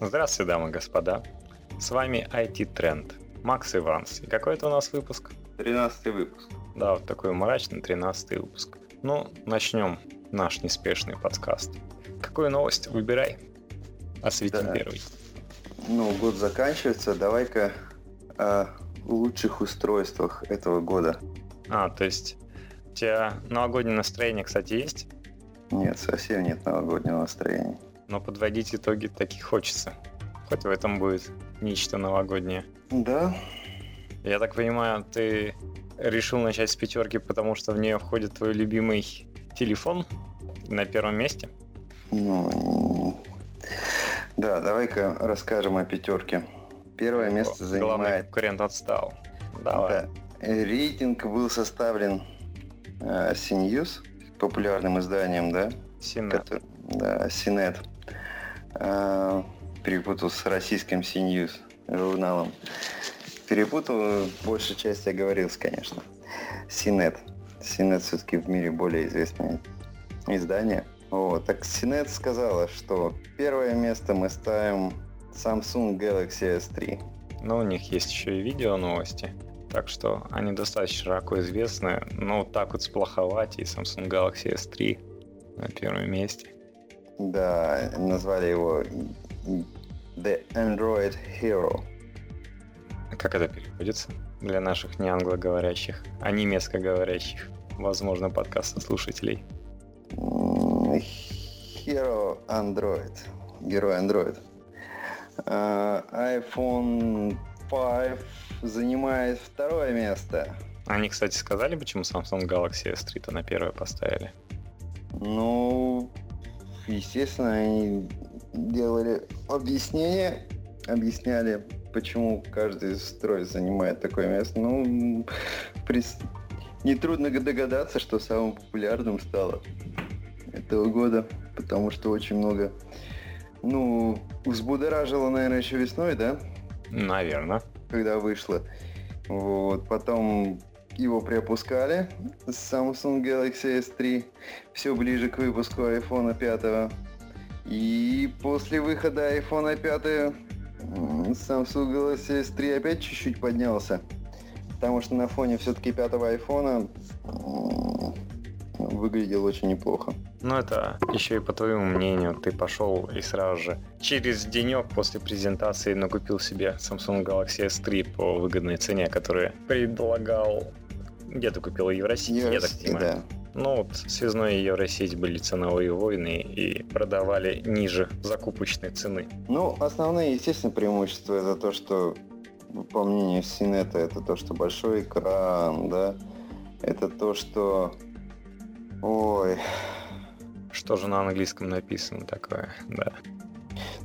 Здравствуйте, дамы и господа. С вами IT Trend. Макс Иванс. И какой это у нас выпуск? 13 выпуск. Да, вот такой мрачный 13 выпуск. Ну, начнем наш неспешный подкаст. Какую новость? Выбирай. Осветим Да. первый. Ну, год заканчивается. Давай-ка о лучших устройствах этого года. А, то есть у тебя новогоднее настроение, кстати, есть? Нет, совсем нет новогоднего настроения. Но подводить итоги таки хочется. Хоть в этом будет нечто новогоднее. Да, Я так понимаю, ты решил начать с пятерки, потому что в нее входит твой любимый телефон на первом месте? ну... Да, давай-ка расскажем о пятерке. Первое место Главный занимает... конкурент отстал. Давай. Да. Рейтинг был составлен э, CNews, популярным изданием, да? Сильно. Котор- Да, Синет. А, перепутал с российским CNews журналом. Перепутал, большая часть оговорился, конечно. Синет. Синет все-таки в мире более известное издание. Вот. Так Синет сказала, что первое место мы ставим Samsung Galaxy S3. Но у них есть еще и видео новости. Так что они достаточно широко известны. Но вот так вот сплоховать и Samsung Galaxy S3 на первом месте. Да, назвали его The Android Hero. Как это переводится для наших не англоговорящих, а немецкоговорящих, возможно, подкаста слушателей? Hero Android. Герой Android. А, iPhone 5 занимает второе место. Они, кстати, сказали, почему Samsung Galaxy S3-то на первое поставили? Ну, естественно, они делали объяснение, объясняли, почему каждый устройство занимает такое место. Ну, прис- нетрудно догадаться, что самым популярным стало этого года, потому что очень много, ну, взбудоражило, наверное, еще весной, да? Наверное. когда вышло. Вот. Потом его приопускали Samsung Galaxy S3 все ближе к выпуску iPhone 5. И после выхода iPhone 5 м, Samsung Galaxy S3 опять чуть-чуть поднялся. Потому что на фоне все-таки пятого айфона выглядел очень неплохо. Ну, это еще и по твоему мнению. Ты пошел и сразу же через денек после презентации накупил себе Samsung Galaxy S3 по выгодной цене, которую предлагал... Где ты купил? Евросеть, я так Евросеть, понимаю. да. Ну вот, связной Евросеть были ценовые войны и продавали ниже закупочной цены. Ну, основные, естественно, преимущества это то, что, по мнению Синета, это то, что большой экран, да, это то, что... Ой, Что же на английском написано такое, да.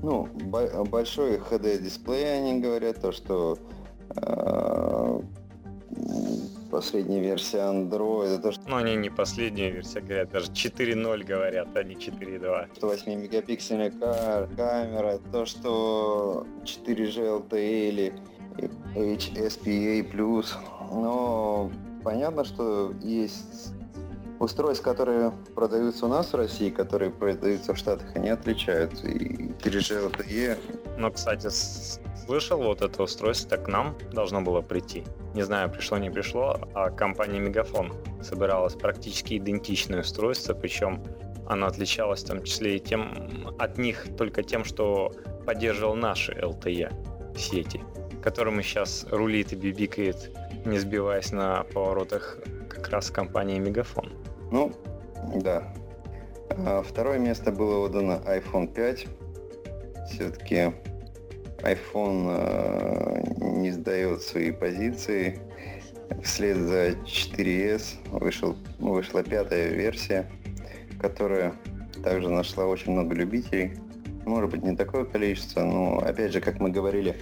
ну, бо- большой HD-дисплей, они говорят, то, что э, м, последняя версия Android, это то, Но они не последняя версия говорят, даже 4.0 говорят, а не 4.2. что 8-мегапиксельная ка- камера, то, что 4G LTE или HSPA+. Но понятно, что есть устройства, которые продаются у нас в России, которые продаются в Штатах, они отличаются. И 4G LTE Но, кстати, с- слышал, вот это устройство к нам должно было прийти. Не знаю, пришло, не пришло, а компания Мегафон собиралась практически идентичное устройство, причем оно отличалось в том числе и тем, от них только тем, что поддерживал наши LTE сети, которыми сейчас рулит и бибикает, не сбиваясь на поворотах как раз компания Мегафон. Ну, да. А второе место было отдано iPhone 5. Все-таки iPhone э, не сдает свои позиции. Вслед за 4S вышел, вышла пятая версия, которая также нашла очень много любителей. Может быть, не такое количество, но опять же, как мы говорили,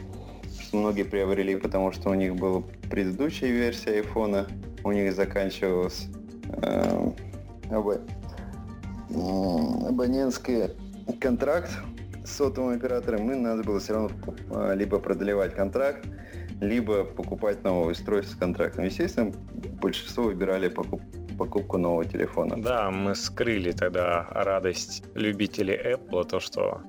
что многие приобрели, потому что у них была предыдущая версия айфона, у них заканчивалась э, абонентский контракт с сотовым оператором, и надо было все равно а, либо продлевать контракт, либо покупать новое устройство с контрактом. Естественно, большинство выбирали покуп- покупку нового телефона. Да, мы скрыли тогда радость любителей Apple, то, что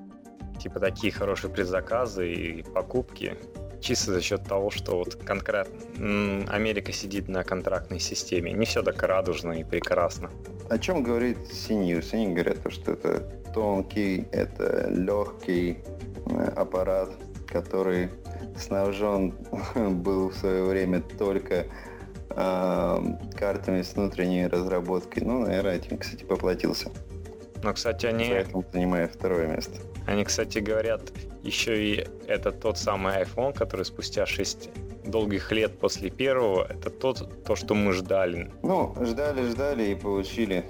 типа такие хорошие предзаказы и покупки чисто за счет того, что вот конкретно Америка сидит на контрактной системе. Не все так радужно и прекрасно. О чем говорит CNews? Они говорят, что это тонкий, это легкий э, аппарат, который снабжен был в свое время только э, картами с внутренней разработкой. Ну, наверное, этим, кстати, поплатился. Но, кстати, они... Поэтому занимает второе место. Они, кстати, говорят, еще и это тот самый iPhone, который спустя 6 долгих лет после первого, это тот, то, что мы ждали. Ну, ждали, ждали и получили.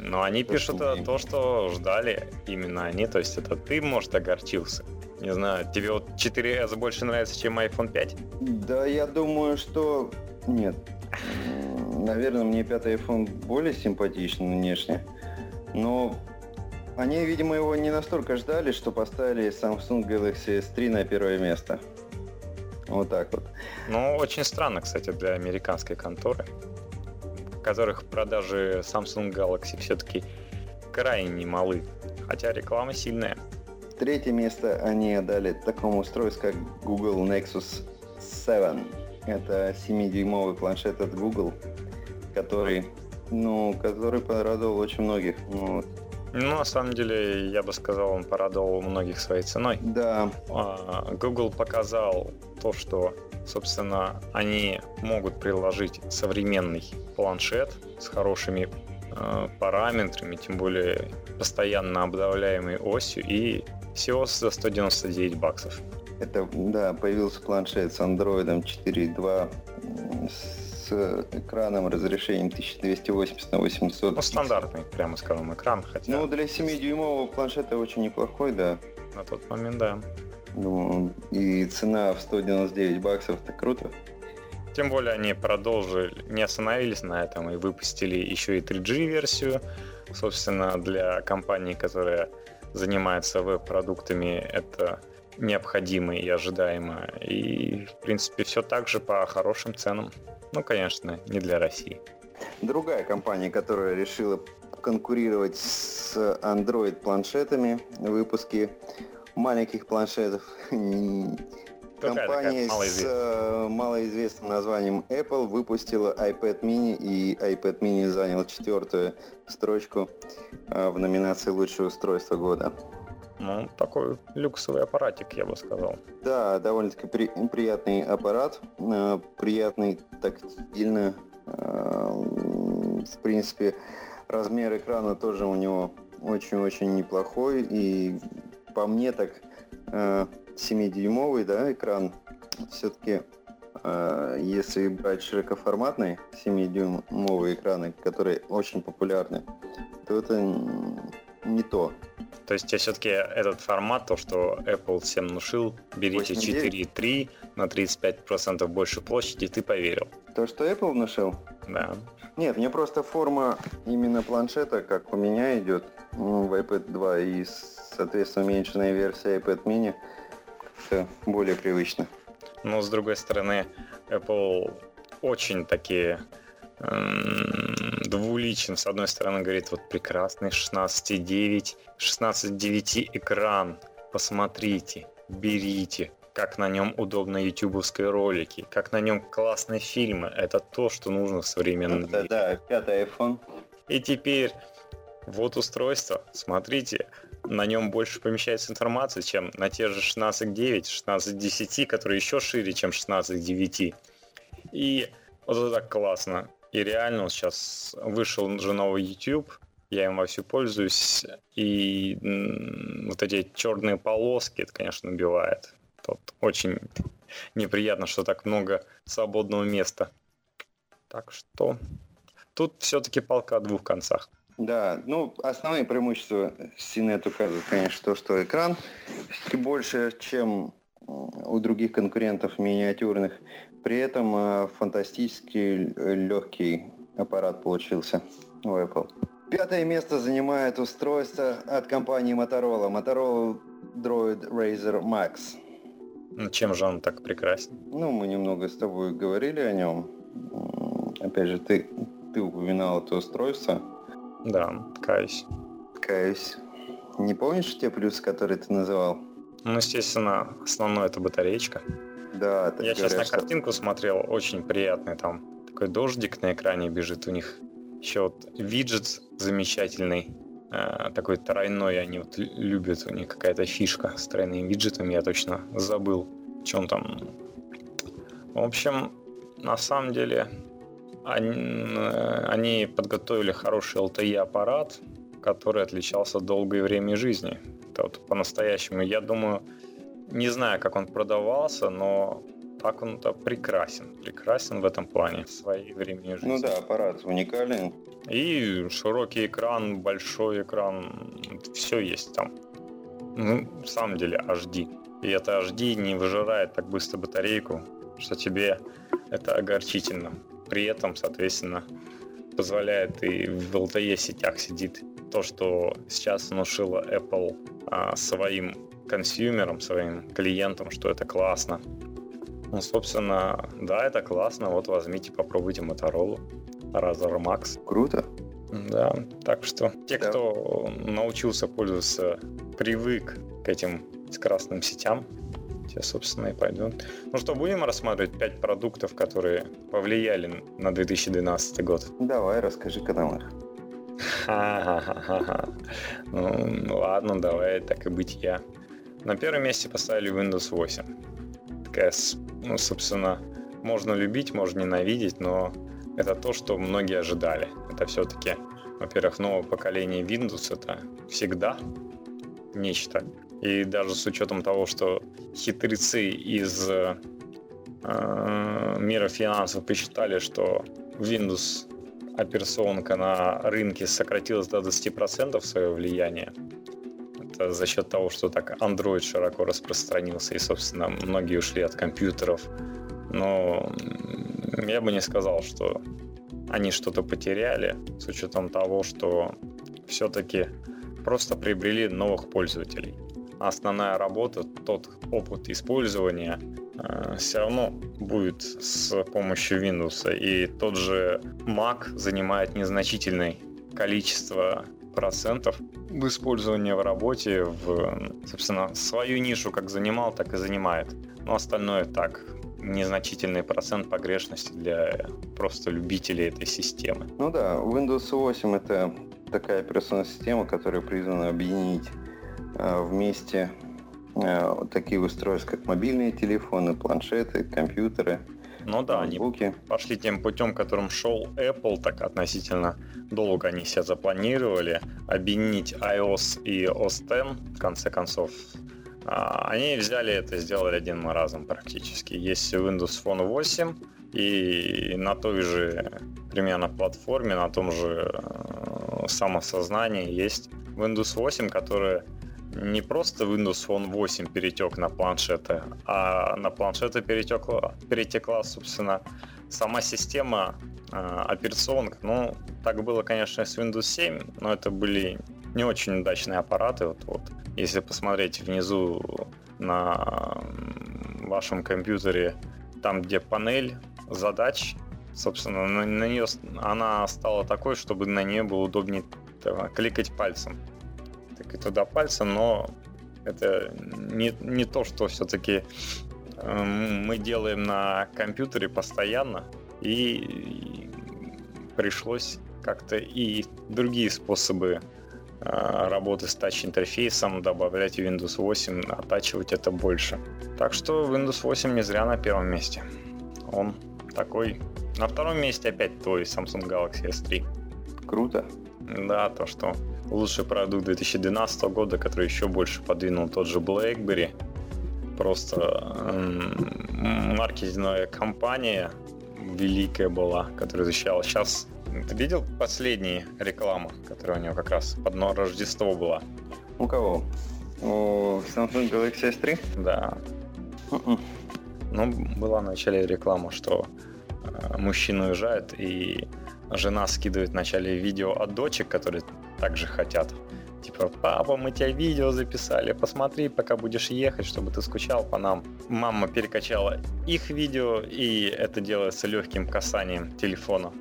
Но они то, пишут что то, что ждали именно они, то есть это ты, может, огорчился. Не знаю, тебе вот 4S больше нравится, чем iPhone 5? Да, я думаю, что нет. Наверное, мне пятый iPhone более симпатичен внешне. Но они, видимо, его не настолько ждали, что поставили Samsung Galaxy S3 на первое место. Вот так вот. Ну, очень странно, кстати, для американской конторы, в которых продажи Samsung Galaxy все-таки крайне малы, хотя реклама сильная. Третье место они отдали такому устройству, как Google Nexus 7. Это 7-дюймовый планшет от Google, который, ну, который порадовал очень многих. Ну, ну, на самом деле, я бы сказал, он порадовал многих своей ценой. Да. А, Google показал то, что, собственно, они могут приложить современный планшет с хорошими э, параметрами, тем более постоянно обновляемой осью и всего за 199 баксов. Это, да, появился планшет с Android 4.2 с экраном разрешением 1280 на 800. Ну, стандартный, прямо скажем, экран. Хотя... Ну, для 7-дюймового планшета очень неплохой, да. На тот момент, да. Ну, и цена в 199 баксов, это круто. Тем более они продолжили, не остановились на этом и выпустили еще и 3G-версию. Собственно, для компании, которая занимается веб-продуктами, это необходимо и ожидаемо. И, в принципе, все так же по хорошим ценам. Ну, конечно, не для России. Другая компания, которая решила конкурировать с Android планшетами в выпуске маленьких планшетов. Компания с э, малоизвестным названием Apple выпустила iPad mini, и iPad mini занял четвертую строчку э, в номинации «Лучшее устройство года». Ну, такой люксовый аппаратик, я бы сказал. Да, довольно-таки при, приятный аппарат, э, приятный тактильно. Э, в принципе, размер экрана тоже у него очень-очень неплохой. И по мне так э, 7-дюймовый да, экран все-таки э, если брать широкоформатные 7-дюймовые экраны, которые очень популярны, то это не то. То есть тебе все-таки этот формат, то, что Apple всем внушил, берите 4.3 на 35% больше площади, ты поверил. То, что Apple внушил? Да. Нет, мне просто форма именно планшета, как у меня идет ну, в iPad 2 и, соответственно, уменьшенная версия iPad mini, как более привычно. Но, с другой стороны, Apple очень такие двуличен. С одной стороны, говорит, вот прекрасный 16.9, 16.9 экран, посмотрите, берите, как на нем удобно ютубовские ролики, как на нем классные фильмы. Это то, что нужно в современном да, мире. Да, пятый iPhone. И теперь вот устройство, смотрите, на нем больше помещается информации, чем на те же 16.9, 16.10, которые еще шире, чем 16.9. И вот это так классно. И реально он сейчас вышел же новый YouTube, я им вовсю пользуюсь, и вот эти черные полоски, это, конечно, убивает. Тут очень неприятно, что так много свободного места. Так что тут все-таки полка о двух концах. Да, ну, основные преимущества CNET указывают, конечно, то, что экран больше, чем у других конкурентов миниатюрных. При этом э, фантастически легкий аппарат получился у Apple. Пятое место занимает устройство от компании Motorola. Motorola Droid Razer Max. Ну, чем же он так прекрасен? Ну, мы немного с тобой говорили о нем. Опять же, ты, ты упоминал это устройство. Да, каюсь. Каюсь. Не помнишь те плюсы, которые ты называл? Ну, естественно, основное это батареечка. Да, Я сейчас на картинку что... смотрел, очень приятный там такой дождик на экране бежит у них. Еще вот виджет замечательный, э, такой тройной, они вот любят, у них какая-то фишка с тройным виджетом, я точно забыл, он там. В общем, на самом деле, они, э, они подготовили хороший LTE аппарат, который отличался долгое время жизни. Это вот по-настоящему. Я думаю, не знаю, как он продавался, но так он-то прекрасен. Прекрасен в этом плане в своей времени жизни. Ну да, аппарат уникален. И широкий экран, большой экран, все есть там. Ну, в самом деле, HD. И это HD не выжирает так быстро батарейку, что тебе это огорчительно. При этом, соответственно, позволяет и в LTE сетях сидит то, что сейчас внушила Apple а, своим консюмерам, своим клиентам, что это классно. Ну, собственно, да, это классно. Вот возьмите, попробуйте Motorola Razr Max. Круто. Да, так что те, да. кто научился пользоваться, привык к этим красным сетям, те, собственно, и пойдут. Ну что, будем рассматривать пять продуктов, которые повлияли на 2012 год? Давай, расскажи-ка нам их. Ну, ладно, давай, так и быть я. На первом месте поставили Windows 8. Такая, ну, собственно, можно любить, можно ненавидеть, но это то, что многие ожидали. Это все-таки, во-первых, новое поколение Windows, это всегда нечто. И даже с учетом того, что хитрецы из э, мира финансов посчитали, что Windows операционка на рынке сократилась до 20% свое влияние, это за счет того, что так Android широко распространился и, собственно, многие ушли от компьютеров. Но я бы не сказал, что они что-то потеряли, с учетом того, что все-таки просто приобрели новых пользователей. основная работа, тот опыт использования все равно будет с помощью Windows. И тот же Mac занимает незначительное количество процентов в использовании в работе, в, собственно, свою нишу как занимал, так и занимает. Но остальное так, незначительный процент погрешности для просто любителей этой системы. Ну да, Windows 8 это такая операционная система, которая призвана объединить э, вместе э, такие устройства, как мобильные телефоны, планшеты, компьютеры, ну да, ноутбуки. они пошли тем путем, которым шел Apple, так относительно долго они себя запланировали, объединить iOS и OS X, в конце концов, а, они взяли это и сделали один разом практически. Есть Windows Phone 8, и на той же примерно платформе, на том же э, самосознании есть Windows 8, который не просто Windows Phone 8 перетек на планшеты, а на планшеты перетекла, перетекла, собственно, сама система э, операционок. Ну, так было, конечно, с Windows 7, но это были не очень удачные аппараты. Вот, вот. Если посмотреть внизу на вашем компьютере, там, где панель задач, собственно, на, на нее она стала такой, чтобы на нее было удобнее кликать пальцем так и туда пальцем, но это не, не то, что все-таки э, мы делаем на компьютере постоянно, и пришлось как-то и другие способы э, работы с тач-интерфейсом, добавлять в Windows 8, оттачивать это больше. Так что Windows 8 не зря на первом месте. Он такой. На втором месте опять твой Samsung Galaxy S3. Круто. Да, то, что лучший продукт 2012 года, который еще больше подвинул тот же BlackBerry. Просто эм, маркетинговая компания великая была, которая защищала. Сейчас ты видел последние рекламы, которая у него как раз под Рождество была? У кого? У Samsung Galaxy S3? Да. Uh-uh. Ну, была в начале реклама, что э, мужчина уезжает и жена скидывает вначале видео от дочек, которые также хотят. Типа, папа, мы тебя видео записали, посмотри, пока будешь ехать, чтобы ты скучал по нам. Мама перекачала их видео, и это делается легким касанием телефона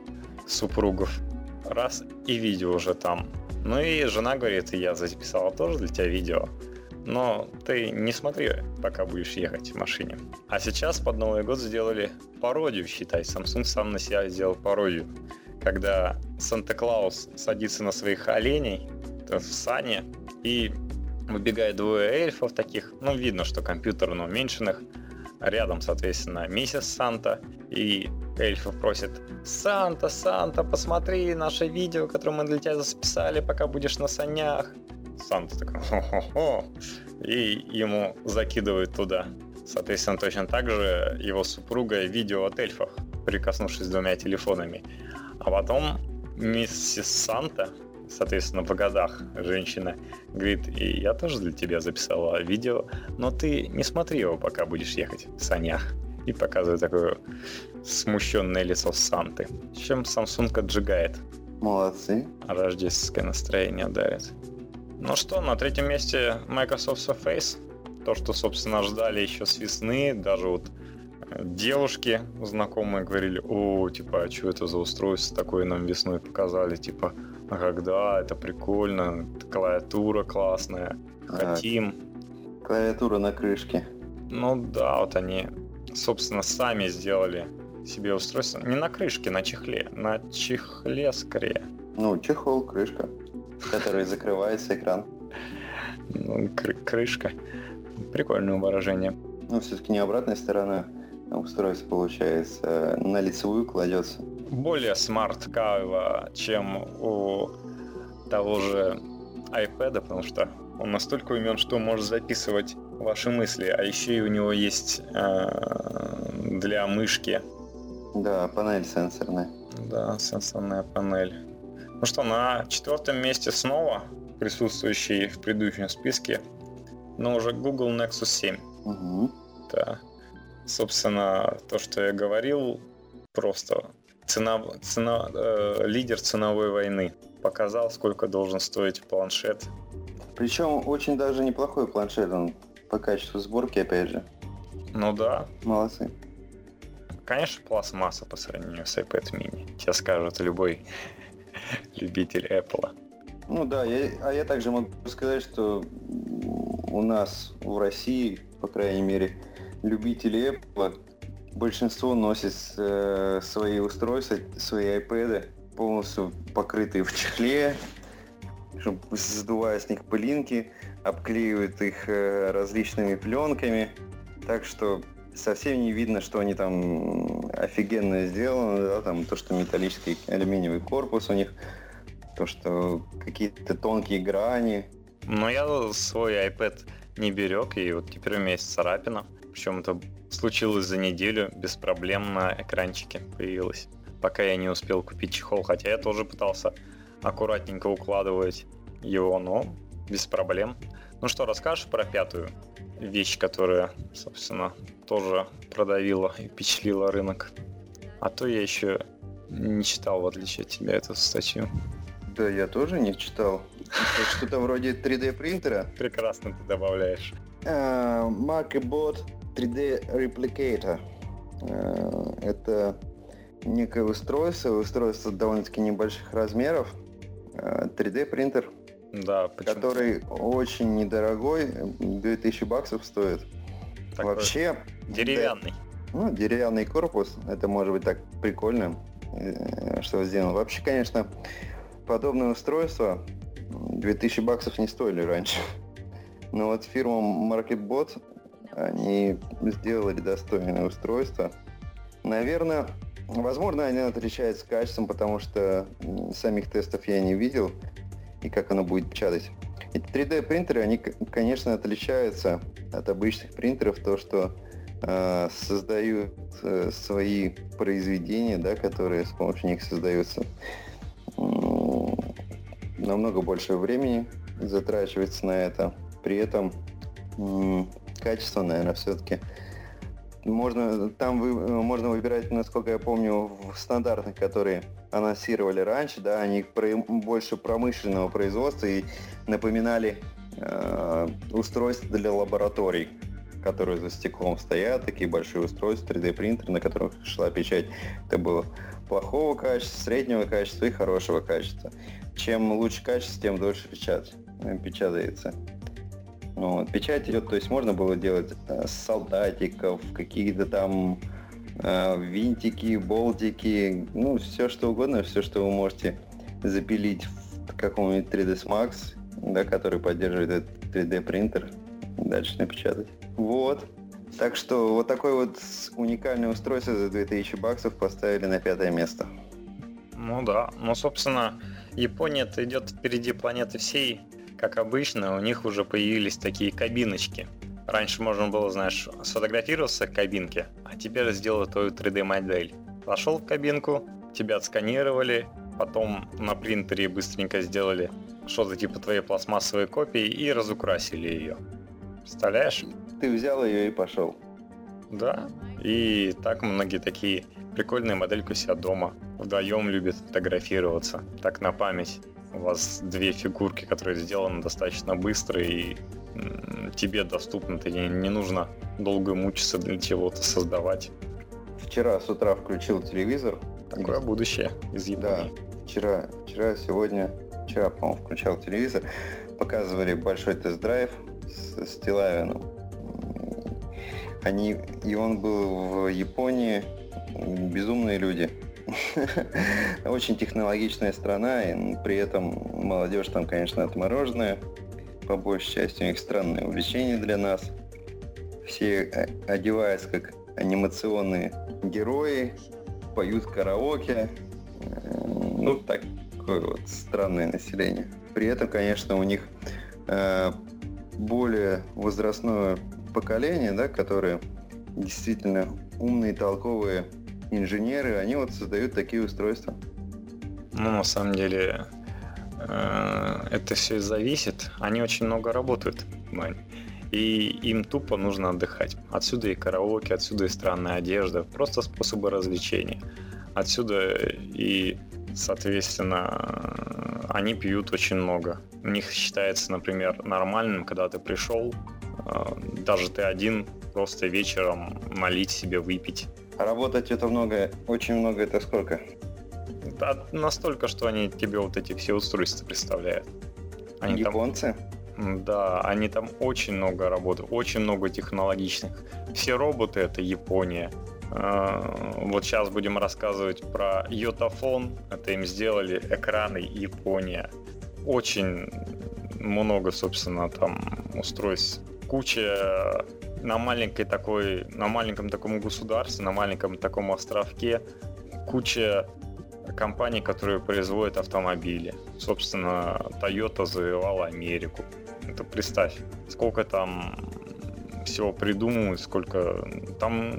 супругов. Раз, и видео уже там. Ну и жена говорит, я записала тоже для тебя видео, но ты не смотри, пока будешь ехать в машине. А сейчас под Новый год сделали пародию, считай. Samsung сам на себя сделал пародию. Когда Санта-Клаус садится на своих оленей в сане и выбегает двое эльфов таких, ну, видно, что компьютер, но уменьшенных, рядом, соответственно, миссис Санта, и эльфов просит «Санта, Санта, посмотри наше видео, которое мы для тебя записали, пока будешь на санях». Санта такой «Хо-хо-хо», и ему закидывают туда. Соответственно, точно так же его супруга видео от эльфов, прикоснувшись двумя телефонами. А потом миссис Санта соответственно, в годах женщина говорит, и я тоже для тебя записала видео, но ты не смотри его, пока будешь ехать в санях. И показывает такое смущенное лицо Санты. Чем Samsung отжигает. Молодцы. Рождественское настроение дарит. Ну что, на третьем месте Microsoft Surface. То, что, собственно, ждали еще с весны. Даже вот девушки знакомые говорили, о, типа, а что это за устройство такое нам весной показали, типа, а когда это прикольно, клавиатура классная, хотим. А, клавиатура на крышке. Ну да, вот они, собственно, сами сделали себе устройство. Не на крышке, на чехле. На чехле скорее. Ну, чехол, крышка, который закрывается экран. Ну, кры- крышка. Прикольное выражение. Ну, все-таки не обратная сторона устройства получается, на лицевую кладется более смарт чем у того же iPad, потому что он настолько умен, что может записывать ваши мысли, а еще и у него есть э, для мышки. Да, панель сенсорная. Да, сенсорная панель. Ну что, на четвертом месте снова присутствующий в предыдущем списке, но уже Google Nexus 7. Угу. Да. Собственно, то, что я говорил, просто цена, цена, э, лидер ценовой войны. Показал, сколько должен стоить планшет. Причем очень даже неплохой планшет он по качеству сборки, опять же. Ну да. Молодцы. Конечно, пластмасса по сравнению с iPad mini. Тебе скажет любой любитель Apple. Ну да, я, а я также могу сказать, что у нас в России, по крайней мере, любители Apple большинство носит э, свои устройства, свои iPad полностью покрытые в чехле, сдувая с них пылинки, обклеивают их э, различными пленками, так что совсем не видно, что они там офигенно сделаны, да, там то, что металлический алюминиевый корпус у них, то, что какие-то тонкие грани. Но я свой iPad не берег, и вот теперь у меня есть царапина. Причем это случилось за неделю, без проблем на экранчике появилось. Пока я не успел купить чехол, хотя я тоже пытался аккуратненько укладывать его, но без проблем. Ну что, расскажешь про пятую вещь, которая, собственно, тоже продавила и впечатлила рынок? А то я еще не читал, в отличие от тебя, эту статью. Да, я тоже не читал. Что-то вроде 3D принтера. Прекрасно ты добавляешь. Marketbot 3D Replicator. Э, это некое устройство, устройство довольно-таки небольших размеров, 3D э, принтер, да, который очень недорогой, 2000 баксов стоит. Такой Вообще деревянный. Да, ну, деревянный корпус, это может быть так прикольно, э, что сделано. Вообще, конечно, подобное устройство 2000 баксов не стоили раньше. Но вот фирма MarketBot они сделали достойное устройство. Наверное, возможно, они отличаются качеством, потому что самих тестов я не видел, и как оно будет печатать. Эти 3D принтеры, они, конечно, отличаются от обычных принтеров, то, что э, создают э, свои произведения, да, которые с помощью них создаются. Намного больше времени затрачивается на это. При этом качество, наверное, все-таки. Можно, там вы, можно выбирать, насколько я помню, в стандартных, которые анонсировали раньше, да, они про, больше промышленного производства и напоминали э, устройства для лабораторий, которые за стеклом стоят, такие большие устройства, 3D принтеры, на которых шла печать. Это было плохого качества, среднего качества и хорошего качества. чем лучше качество, тем дольше печать, э, печатается. Вот, печать идет, то есть можно было делать э, солдатиков, какие-то там э, винтики, болтики, ну, все что угодно, все, что вы можете запилить в каком-нибудь 3ds Max, да, который поддерживает этот 3D принтер, дальше напечатать. Вот. Так что вот такое вот уникальное устройство за 2000 баксов поставили на пятое место. Ну да, ну собственно Япония-то идет впереди планеты всей, как обычно, у них уже появились такие кабиночки. Раньше можно было, знаешь, сфотографироваться в кабинке, а теперь сделать твою 3D-модель. Зашел в кабинку, тебя отсканировали, потом на принтере быстренько сделали что-то типа твоей пластмассовой копии и разукрасили ее. Представляешь? Ты взял ее и пошел. Да, и так многие такие прикольные модельки у себя дома. Вдвоем любят фотографироваться, так на память. У вас две фигурки, которые сделаны достаточно быстро и тебе доступны. Ты не, не нужно долго мучиться для чего-то создавать. Вчера с утра включил телевизор. Такое будущее из Японии. Да, вчера, вчера, сегодня, вчера, по-моему, включал телевизор. Показывали большой тест-драйв с, с Тилавином. Они, и он был в Японии. Безумные люди. Очень технологичная страна, и при этом молодежь там, конечно, отмороженная. По большей части у них странные увлечения для нас. Все э, одеваются как анимационные герои, поют караоке. Э, ну, такое вот странное население. При этом, конечно, у них э, более возрастное поколение, да, которые действительно умные, толковые инженеры, они вот создают такие устройства. Ну, на самом деле, э, это все зависит. Они очень много работают. И им тупо нужно отдыхать. Отсюда и караоке, отсюда и странная одежда, просто способы развлечения. Отсюда и, соответственно, они пьют очень много. У них считается, например, нормальным, когда ты пришел, э, даже ты один, просто вечером налить себе выпить работать это много, очень много это сколько? Да, настолько, что они тебе вот эти все устройства представляют. Они Японцы? Там, да, они там очень много работают, очень много технологичных. Все роботы это Япония. А, вот сейчас будем рассказывать про Йотафон. Это им сделали экраны Япония. Очень много, собственно, там устройств. Куча на маленькой такой, на маленьком таком государстве, на маленьком таком островке куча компаний, которые производят автомобили. Собственно, Toyota завоевала Америку. Это представь, сколько там всего придумывают, сколько там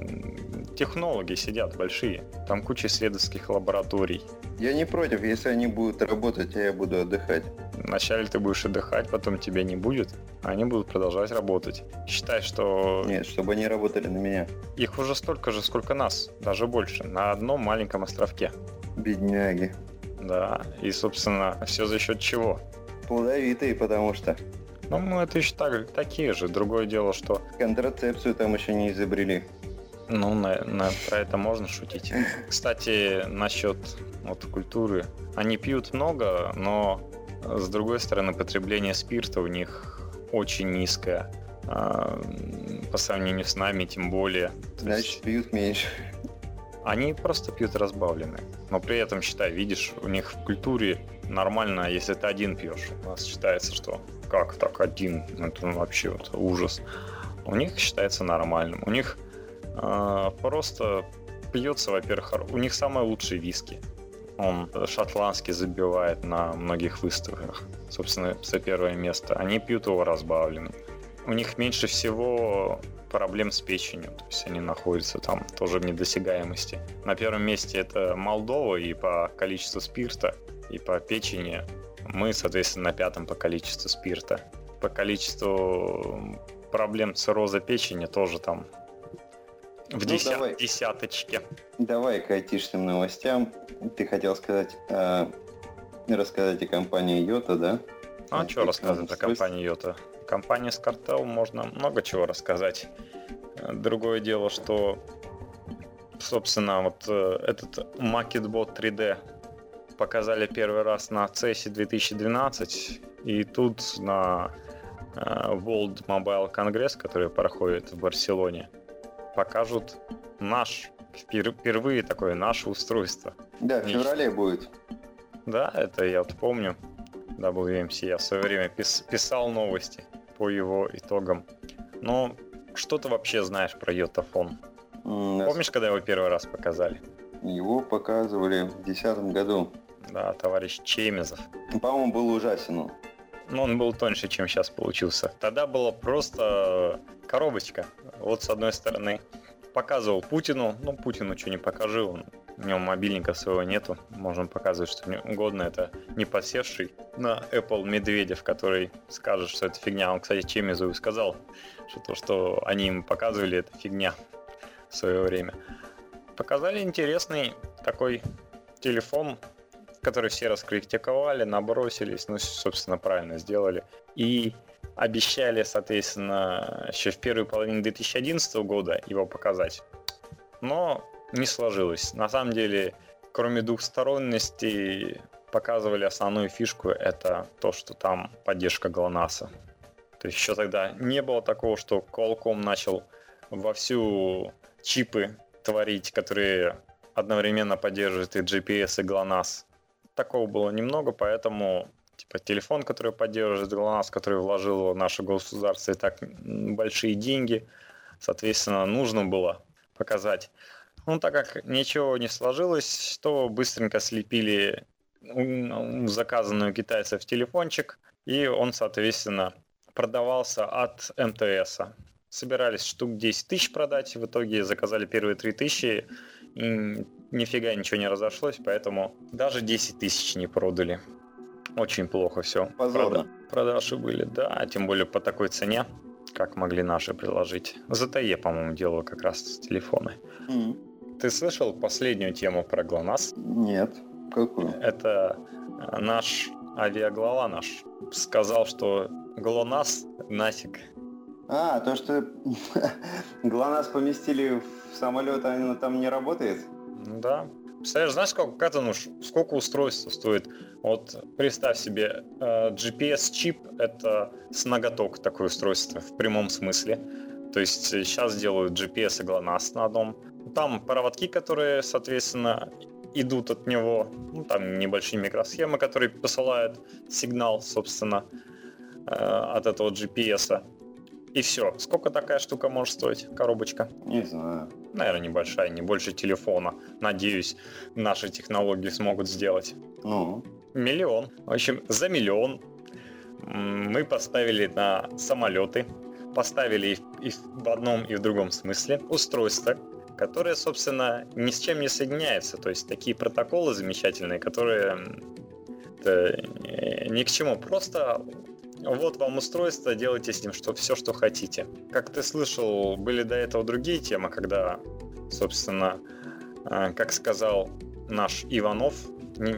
технологи сидят большие, там куча исследовательских лабораторий. Я не против, если они будут работать, а я буду отдыхать. Вначале ты будешь отдыхать, потом тебя не будет, а они будут продолжать работать. Считай, что... Нет, чтобы они работали на меня. Их уже столько же, сколько нас, даже больше, на одном маленьком островке. Бедняги. Да, и, собственно, все за счет чего? Плодовитые, потому что. Ну, мы это еще так, такие же. Другое дело, что... Контрацепцию там еще не изобрели. Ну, на, на, про это можно шутить. Кстати, насчет вот, культуры. Они пьют много, но с другой стороны, потребление спирта у них очень низкое. А, по сравнению с нами, тем более. Значит, есть... пьют меньше. Они просто пьют разбавленные. Но при этом, считай, видишь, у них в культуре нормально, если ты один пьешь. У нас считается, что как так один? Это вообще вот ужас. У них считается нормальным. У них э, просто пьется, во-первых, у них самые лучшие виски. Он шотландский забивает на многих выставках, собственно, за первое место. Они пьют его разбавленным. У них меньше всего проблем с печенью, то есть они находятся там тоже в недосягаемости. На первом месте это Молдова и по количеству спирта, и по печени. Мы, соответственно, на пятом по количеству спирта. По количеству проблем цирроза печени тоже там в ну, десят, давай. десяточке. Давай к айтишным новостям. Ты хотел сказать, э, рассказать о компании Йота, да? А что рассказывать о компании Йота? Компания Scartel можно много чего рассказать. Другое дело, что, собственно, вот э, этот MarketBot 3D показали первый раз на CES 2012, и тут на э, World Mobile Congress, который проходит в Барселоне, покажут наш, впервые такое наше устройство. Да, в феврале будет. Да, это я вот помню. WMC, я в свое время пис, писал новости по его итогам. Но что ты вообще знаешь про Йотафон? Mm, Помнишь, когда его первый раз показали? Его показывали в 2010 году. Да, товарищ Чемезов. По-моему, был ужасен он. Ну, он был тоньше, чем сейчас получился. Тогда была просто коробочка. Вот с одной стороны показывал Путину, ну, Путину что не покажи, он, у него мобильника своего нету, можем показывать что угодно, это не посевший на Apple Медведев, который скажет, что это фигня. Он, кстати, Чемизу сказал, что то, что они им показывали, это фигня в свое время. Показали интересный такой телефон, который все раскритиковали, набросились, ну, собственно, правильно сделали. И обещали, соответственно, еще в первой половине 2011 года его показать. Но не сложилось. На самом деле, кроме двухсторонности, показывали основную фишку, это то, что там поддержка GLONASS. То есть еще тогда не было такого, что Qualcomm начал вовсю чипы творить, которые одновременно поддерживают и GPS, и GLONASS. Такого было немного, поэтому типа телефон, который поддерживает GLONASS, который вложил в наше государство и так большие деньги, соответственно, нужно было показать. Ну, так как ничего не сложилось, то быстренько слепили заказанную китайцев телефончик, и он, соответственно, продавался от МТС собирались штук 10 тысяч продать, в итоге заказали первые 3 тысячи, нифига ничего не разошлось, поэтому даже 10 тысяч не продали. Очень плохо все. Позорно. Прода- продажи были, да, тем более по такой цене, как могли наши приложить. ZTE, по-моему, делал как раз телефоны. Mm. Ты слышал последнюю тему про ГЛОНАСС? Нет. Какую? Это э, наш авиаглава наш сказал, что ГЛОНАСС нафиг а, то, что ГЛОНАСС поместили в самолет, а оно там не работает? Да. Представляешь, знаешь, сколько, как ну, сколько устройств стоит? Вот представь себе, э, GPS-чип — это с ноготок такое устройство в прямом смысле. То есть сейчас делают GPS и GLONASS на одном. Там проводки, которые, соответственно, идут от него, ну, там небольшие микросхемы, которые посылают сигнал, собственно, э, от этого GPS. -а. И все. Сколько такая штука может стоить, коробочка? Не знаю. Наверное, небольшая, не больше телефона. Надеюсь, наши технологии смогут сделать. Ну? Миллион. В общем, за миллион мы поставили на самолеты, поставили и в одном, и в другом смысле устройства, которые, собственно, ни с чем не соединяются. То есть такие протоколы замечательные, которые ни к чему. Просто вот вам устройство, делайте с ним что, все, что хотите. Как ты слышал, были до этого другие темы, когда, собственно, э, как сказал наш Иванов,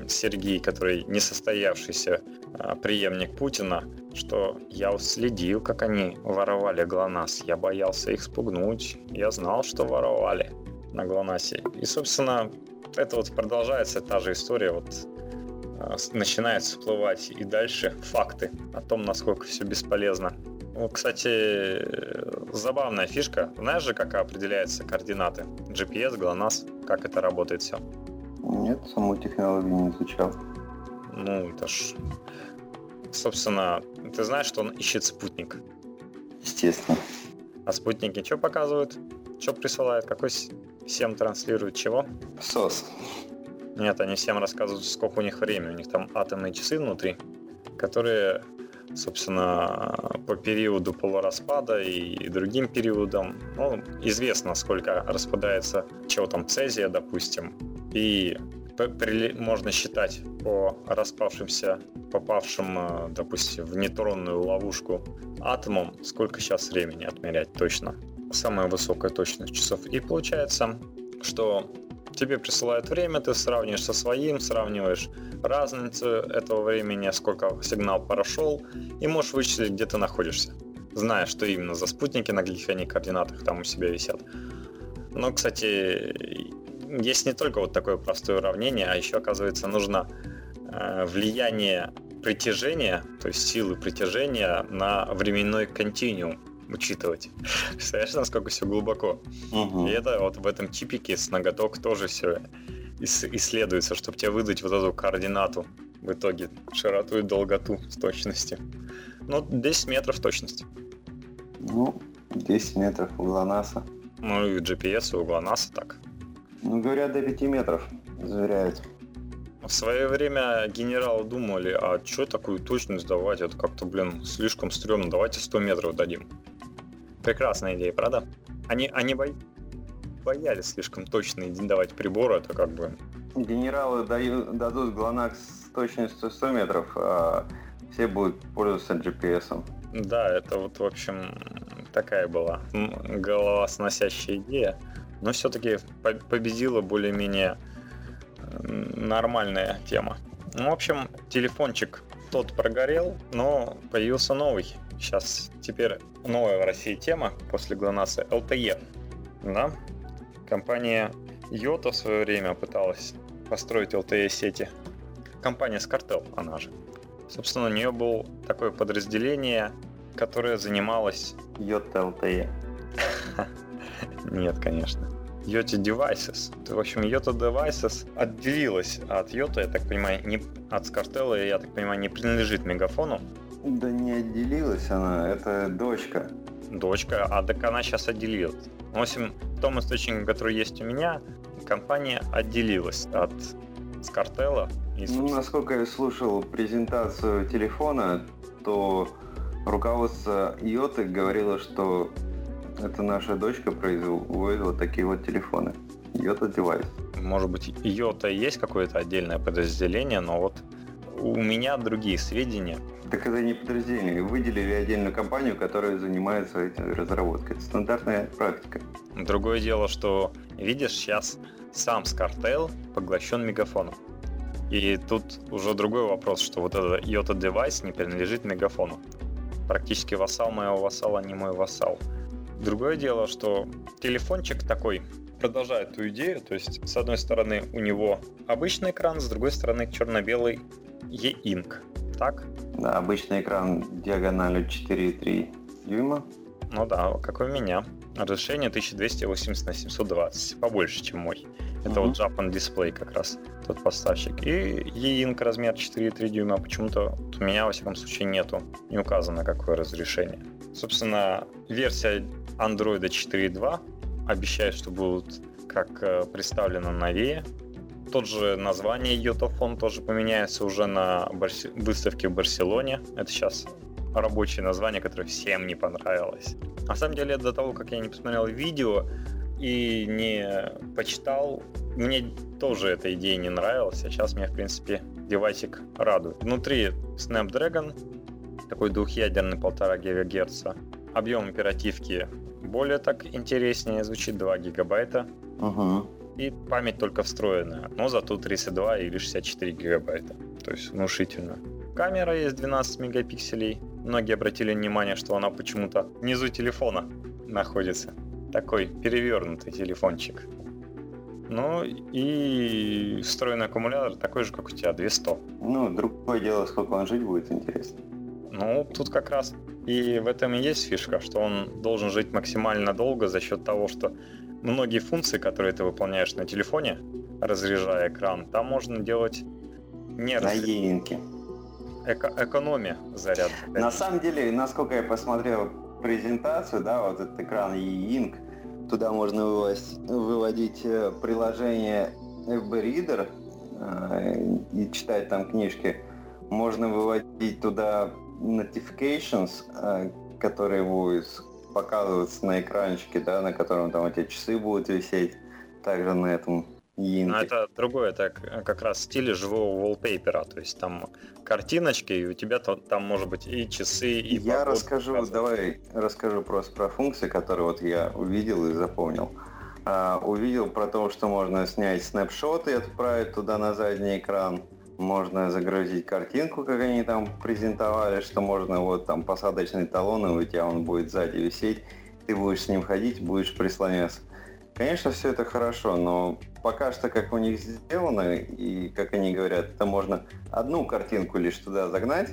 Сергей, который несостоявшийся э, преемник Путина, что я следил, как они воровали ГЛОНАСС. Я боялся их спугнуть. Я знал, что воровали на ГЛОНАССе. И, собственно, это вот продолжается та же история. Вот а, начинают всплывать и дальше факты о том, насколько все бесполезно. Ну, кстати, забавная фишка. Знаешь же, как определяются координаты? GPS, GLONASS, как это работает все? Нет, саму технологию не изучал. Ну, это ж... Собственно, ты знаешь, что он ищет спутник? Естественно. А спутники что показывают? Что присылают? Какой всем транслирует чего? СОС. Нет, они всем рассказывают, сколько у них времени. У них там атомные часы внутри, которые, собственно, по периоду полураспада и другим периодам, ну, известно, сколько распадается чего там цезия, допустим, и можно считать по распавшимся, попавшим, э, допустим, в нейтронную ловушку атомам, сколько сейчас времени отмерять точно. Самая высокая точность часов. И получается, что тебе присылают время, ты сравниваешь со своим, сравниваешь разницу этого времени, сколько сигнал прошел, и можешь вычислить, где ты находишься, зная, что именно за спутники, на каких они координатах там у себя висят. Но, кстати, есть не только вот такое простое уравнение, а еще, оказывается, нужно э, влияние притяжения, то есть силы притяжения на временной континуум учитывать. Представляешь, насколько все глубоко? Угу. И это вот в этом типике с ноготок тоже все исследуется, чтобы тебе выдать вот эту координату в итоге, широту и долготу с точностью. Ну, 10 метров точности. Ну, 10 метров у ГЛОНАССа. Ну и GPS у ГЛОНАССа так. Ну, говорят, до 5 метров заверяют. В свое время генералы думали, а что такую точность давать? Это как-то, блин, слишком стрёмно. Давайте 100 метров дадим. Прекрасная идея, правда? Они, они бо... боялись слишком точно давать приборы, это как бы... Генералы дают, дадут ГЛОНАСС с точностью 100 метров, а все будут пользоваться GPS. Да, это вот, в общем, такая была голова сносящая идея. Но все-таки победила более-менее нормальная тема. Ну, в общем, телефончик тот прогорел, но появился новый. Сейчас теперь новая в России тема после ГЛОНАССа LTE. Да? Компания Йота в свое время пыталась построить LTE сети. Компания Scartel, она же. Собственно, у нее было такое подразделение, которое занималось... Йота LTE. Нет, конечно. Yota Devices. В общем, Yota Devices отделилась от Yota, я так понимаю, не, от Scartella, я так понимаю, не принадлежит Мегафону. Да не отделилась она, это дочка. Дочка, а так она сейчас отделилась. В общем, в том источнике, который есть у меня, компания отделилась от Скартелла. И, ну, насколько я слушал презентацию телефона, то руководство Йоты говорило, что это наша дочка производит вот такие вот телефоны. Йота девайс. Может быть, Йота есть какое-то отдельное подразделение, но вот у меня другие сведения. Так это не подразделение. Выделили отдельную компанию, которая занимается этой разработкой. Это стандартная практика. Другое дело, что, видишь, сейчас сам Scartel поглощен мегафоном. И тут уже другой вопрос, что вот этот Йота девайс не принадлежит мегафону. Практически вассал моего вассала, не мой вассал. Другое дело, что телефончик такой продолжает ту идею, то есть с одной стороны у него обычный экран, с другой стороны черно-белый e-ink, так? Да, обычный экран диагональю 4,3 дюйма. Ну да, как у меня. Разрешение 1280 на 720, побольше, чем мой. Это uh-huh. вот Japan Display как раз, тот поставщик. И e-ink размер 4,3 дюйма. Почему-то у меня, во всяком случае, нету. Не указано, какое разрешение. Собственно, версия Android 4.2 обещает, что будут как э, представлено новее. Тот же название Йотафон тоже поменяется уже на Барси... выставке в Барселоне. Это сейчас рабочее название, которое всем не понравилось. На самом деле, до того, как я не посмотрел видео и не почитал, мне тоже эта идея не нравилась, а сейчас мне, в принципе, девайсик радует. Внутри Snapdragon, такой двухъядерный 1,5 ГГц, объем оперативки более так интереснее, звучит 2 гигабайта. Угу. И память только встроенная, но зато 32 или 64 гигабайта. То есть внушительно. Камера есть 12 мегапикселей. Многие обратили внимание, что она почему-то внизу телефона находится. Такой перевернутый телефончик. Ну и встроенный аккумулятор такой же, как у тебя, 200. Ну, другое дело, сколько он жить будет, интересно. Ну, тут как раз и в этом и есть фишка, что он должен жить максимально долго за счет того, что многие функции, которые ты выполняешь на телефоне, разряжая экран, там можно делать не на разряд... Эко экономия заряда. На самом деле, насколько я посмотрел презентацию, да, вот этот экран e-ink, туда можно выводить, выводить э, приложение FB Reader э, и читать там книжки. Можно выводить туда notifications, э, которые будут показываться на экранчике, да, на котором там эти часы будут висеть, также на этом Инте. Но это другое, это как раз в стиле живого wallpaper, то есть там картиночки, и у тебя там, там может быть и часы, и Я расскажу, показывать. давай расскажу просто про функции, которые вот я увидел и запомнил. А, увидел про то, что можно снять снапшоты и отправить туда на задний экран можно загрузить картинку, как они там презентовали, что можно вот там посадочный талон, и у тебя он будет сзади висеть, ты будешь с ним ходить, будешь прислоняться. Конечно, все это хорошо, но пока что, как у них сделано, и как они говорят, это можно одну картинку лишь туда загнать,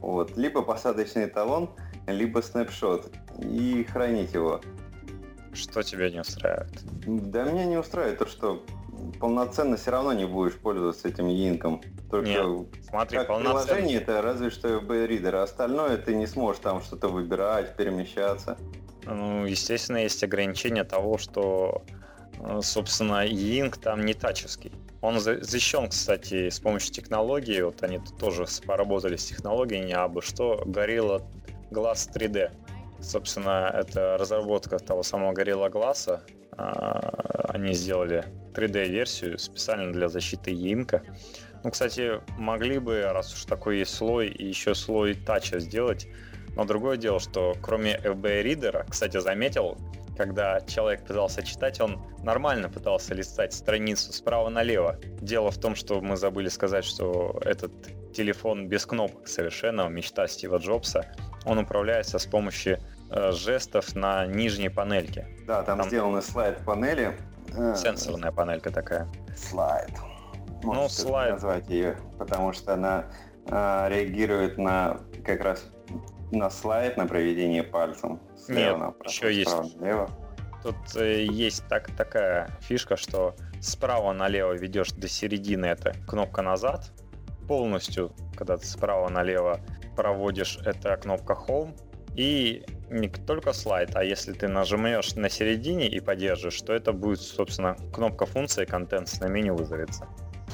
вот, либо посадочный талон, либо снапшот, и хранить его. Что тебя не устраивает? Да меня не устраивает то, что полноценно все равно не будешь пользоваться этим инком. Только Нет, смотри, как полноценно... приложение это разве что FB Reader, а остальное ты не сможешь там что-то выбирать, перемещаться. Ну, естественно, есть ограничение того, что, э, собственно, Ying там не тачевский. Он защищен, кстати, с помощью технологии. Вот они тут тоже поработали с технологией, а бы что, Gorilla Glass 3D. Собственно, это разработка того самого Gorilla Glass. А, они сделали 3D-версию специально для защиты Yinka. Ну, кстати, могли бы, раз уж такой есть слой, и еще слой тача сделать, но другое дело, что кроме FB-ридера, кстати, заметил, когда человек пытался читать, он нормально пытался листать страницу справа налево. Дело в том, что мы забыли сказать, что этот телефон без кнопок совершенно, мечта Стива Джобса, он управляется с помощью жестов на нижней панельке. Да, там, там сделаны слайд панели. Э, Сенсорная панелька такая. Слайд. ну, слайд. назвать ее, потому что она э, реагирует на как раз на слайд, на проведение пальцем. Слева Нет, направо, еще есть. Налево. Тут э, есть так, такая фишка, что справа налево ведешь до середины, это кнопка назад. Полностью, когда ты справа налево проводишь, это кнопка Home. И не только слайд, а если ты нажмешь на середине и поддержишь, то это будет, собственно, кнопка функции контент на меню вызовется.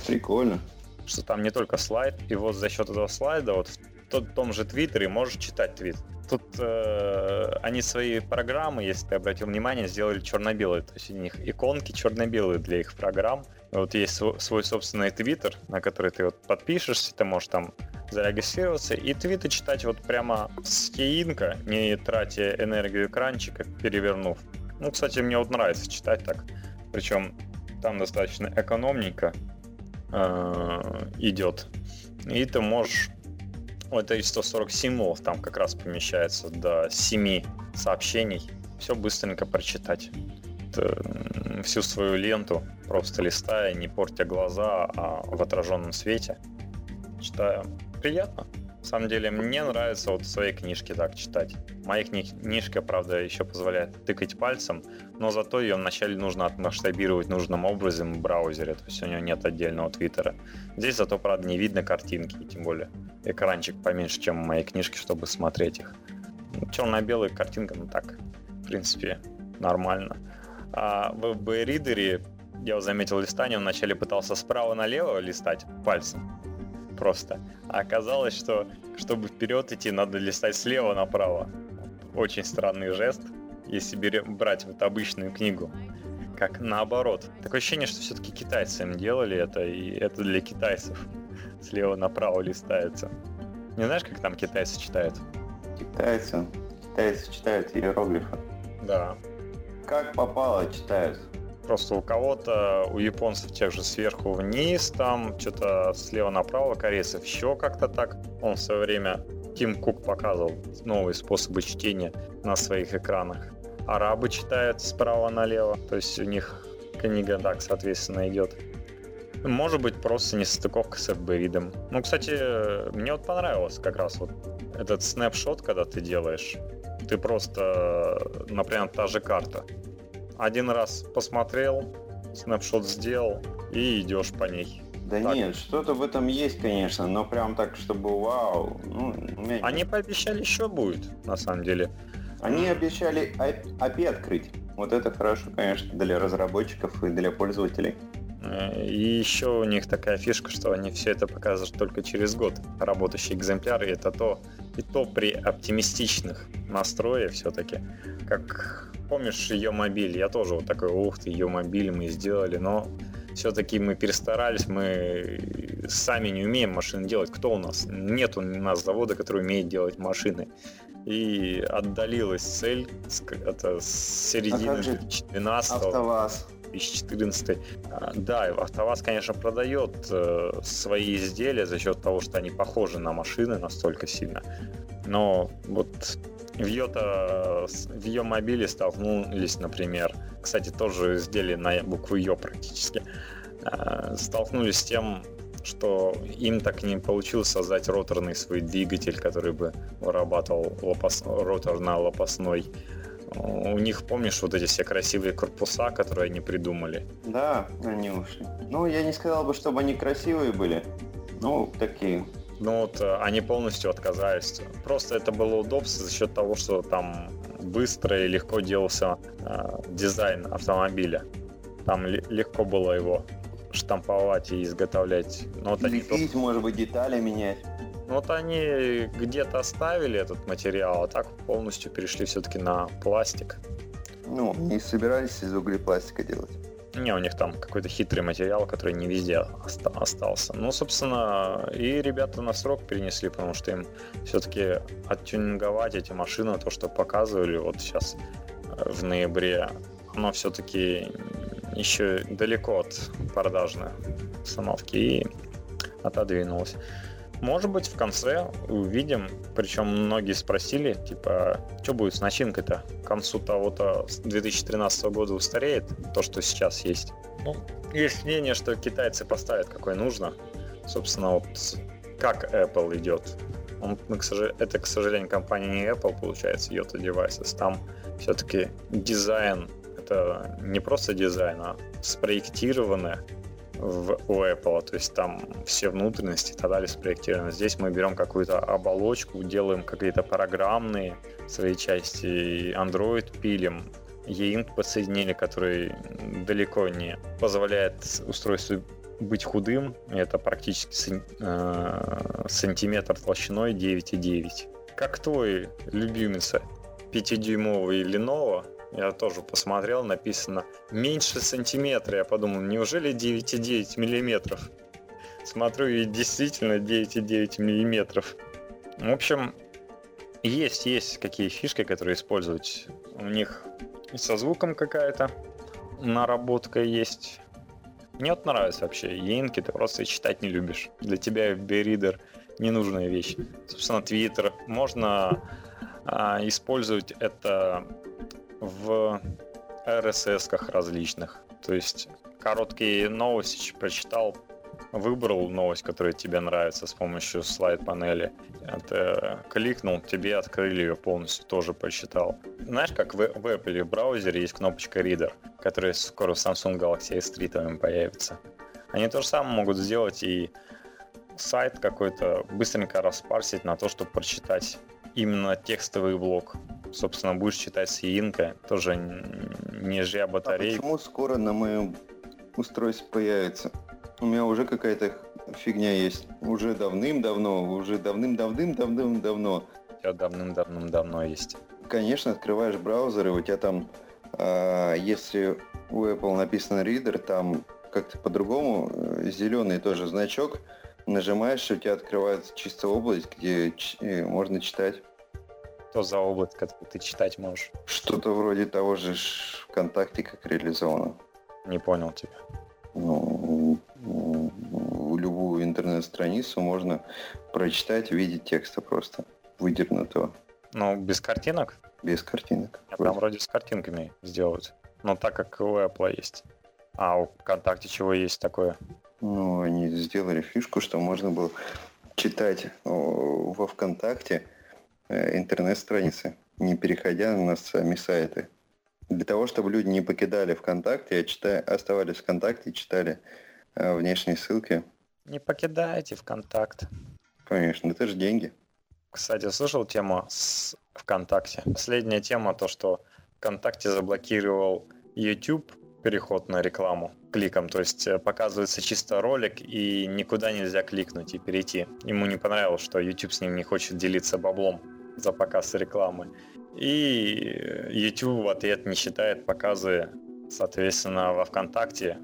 Прикольно. Что там не только слайд, и вот за счет этого слайда вот тот, том же Твиттере можешь читать твит. Тут э, они свои программы, если ты обратил внимание, сделали черно-белые. То есть у них иконки черно-белые для их программ. Вот есть свой, свой собственный твиттер, на который ты вот подпишешься, ты можешь там зарегистрироваться и твиты читать вот прямо с кейинка, не тратя энергию экранчика, перевернув. Ну, кстати, мне вот нравится читать так. Причем там достаточно экономненько э, идет. И ты можешь это из 140 символов там как раз помещается до 7 сообщений. Все быстренько прочитать. Это, всю свою ленту, просто листая, не портя глаза, а в отраженном свете. Читаю. Приятно. Самом деле, мне нравится вот свои книжки так читать. Моя книжка, правда, еще позволяет тыкать пальцем, но зато ее вначале нужно отмасштабировать нужным образом в браузере, то есть у нее нет отдельного твиттера. Здесь зато, правда, не видно картинки, тем более экранчик поменьше, чем в моей книжке, чтобы смотреть их. Черно-белая картинка, ну так, в принципе, нормально. А в B-ридере я заметил листание, вначале пытался справа налево листать пальцем, просто. А оказалось, что чтобы вперед идти, надо листать слева направо. Очень странный жест, если брать вот обычную книгу. Как наоборот. Такое ощущение, что все-таки китайцы им делали это, и это для китайцев. Слева направо листается. Не знаешь, как там китайцы читают? Китайцы? Китайцы читают иероглифы. Да. Как попало читают. Просто у кого-то, у японцев тех же сверху вниз, там что-то слева направо, корейцев еще как-то так. Он в свое время, Тим Кук показывал новые способы чтения на своих экранах. Арабы читают справа налево, то есть у них книга так, соответственно, идет. Может быть, просто несостыковка с FB-видом. Ну, кстати, мне вот понравилось как раз вот этот снапшот, когда ты делаешь. Ты просто, например, та же карта один раз посмотрел, снапшот сделал и идешь по ней. Да так. нет, что-то в этом есть, конечно, но прям так, чтобы вау. Ну, меня... Они пообещали еще будет, на самом деле. Они обещали API открыть. Вот это хорошо, конечно, для разработчиков и для пользователей. И еще у них такая фишка, что они все это показывают только через год. Работающий экземпляр, и это то, и то при оптимистичных настроях все-таки. Как помнишь ее мобиль? Я тоже вот такой, ух ты, ее мобиль мы сделали, но все-таки мы перестарались, мы сами не умеем машины делать. Кто у нас? Нет у нас завода, который умеет делать машины. И отдалилась цель это с середины а 2012 АвтоВАЗ. 2014. Да, АвтоВАЗ, конечно, продает э, свои изделия за счет того, что они похожи на машины настолько сильно. Но вот в ее, в ее мобиле столкнулись, например, кстати, тоже изделие на букву Ё практически, э, столкнулись с тем, что им так не получилось создать роторный свой двигатель, который бы вырабатывал лопас... ротор на лопастной. У них, помнишь, вот эти все красивые корпуса, которые они придумали? Да, они ушли. Ну, я не сказал бы, чтобы они красивые были. Ну, такие. Ну вот э, они полностью отказались. Просто это было удобство за счет того, что там быстро и легко делался э, дизайн автомобиля. Там легко было его штамповать и изготовлять. Но вот Лепить, они... может быть, детали менять. Ну вот они где-то оставили этот материал, а так полностью перешли все-таки на пластик. Ну, не собирались из углепластика делать. Не, у них там какой-то хитрый материал, который не везде оста- остался. Ну, собственно, и ребята на срок перенесли, потому что им все-таки оттюнинговать эти машины, то, что показывали вот сейчас э, в ноябре, оно все-таки еще далеко от продажной установки и отодвинулось. Может быть, в конце увидим, причем многие спросили, типа, что будет с начинкой-то? К концу того-то 2013 года устареет то, что сейчас есть. Ну, есть мнение, что китайцы поставят какой нужно. Собственно, вот как Apple идет. Он, к сожалению, это, к сожалению, компания не Apple, получается, Yota Devices. Там все-таки дизайн, это не просто дизайн, а спроектированное в, у Apple, то есть там все внутренности и так далее спроектированы. Здесь мы берем какую-то оболочку, делаем какие-то программные свои части, Android пилим, E-Ink подсоединили, который далеко не позволяет устройству быть худым. Это практически э, сантиметр толщиной 9,9. Как твой любимец 5-дюймовый Lenovo я тоже посмотрел, написано меньше сантиметра. Я подумал, неужели 9,9 миллиметров? Смотрю, и действительно 9,9 миллиметров. В общем, есть, есть какие фишки, которые использовать. У них со звуком какая-то наработка есть. Мне вот нравится вообще. Янки ты просто читать не любишь. Для тебя FB-ридер ненужная вещь. Собственно, Twitter. Можно а, использовать это в RSS-ках различных. То есть короткие новости прочитал, выбрал новость, которая тебе нравится с помощью слайд-панели. Это кликнул, тебе открыли ее полностью, тоже прочитал. Знаешь, как в, в Apple в браузере есть кнопочка Reader, которая скоро в Samsung Galaxy S3 появится. Они то же самое могут сделать и сайт какой-то быстренько распарсить на то, чтобы прочитать именно текстовый блок собственно, будешь читать с Инка, тоже не жря батареи. А почему скоро на моем устройстве появится? У меня уже какая-то фигня есть. Уже давным-давно, уже давным-давным-давным-давно. У тебя давным-давным-давно есть. Конечно, открываешь браузер, и у тебя там, э, если у Apple написано Reader, там как-то по-другому, э, зеленый тоже значок, нажимаешь, и у тебя открывается чисто область, где э, можно читать что за область, который ты читать можешь? Что-то вроде того же ВКонтакте, как реализовано. Не понял тебя. Ну, любую интернет-страницу можно прочитать в виде текста просто, выдернутого. Ну, без картинок? Без картинок. А там вроде с картинками сделают. Но так как у Apple есть. А у ВКонтакте чего есть такое? Ну, они сделали фишку, что можно было читать во ВКонтакте Э, интернет-страницы, не переходя на сами сайты. Для того, чтобы люди не покидали ВКонтакте, я читаю, оставались в ВКонтакте и читали э, внешние ссылки. Не покидайте ВКонтакт. Конечно, это же деньги. Кстати, слышал тему с ВКонтакте? Последняя тема, то, что ВКонтакте заблокировал YouTube переход на рекламу кликом, то есть э, показывается чисто ролик и никуда нельзя кликнуть и перейти. Ему не понравилось, что YouTube с ним не хочет делиться баблом за показ рекламы. И YouTube в ответ не считает показы, соответственно, во ВКонтакте.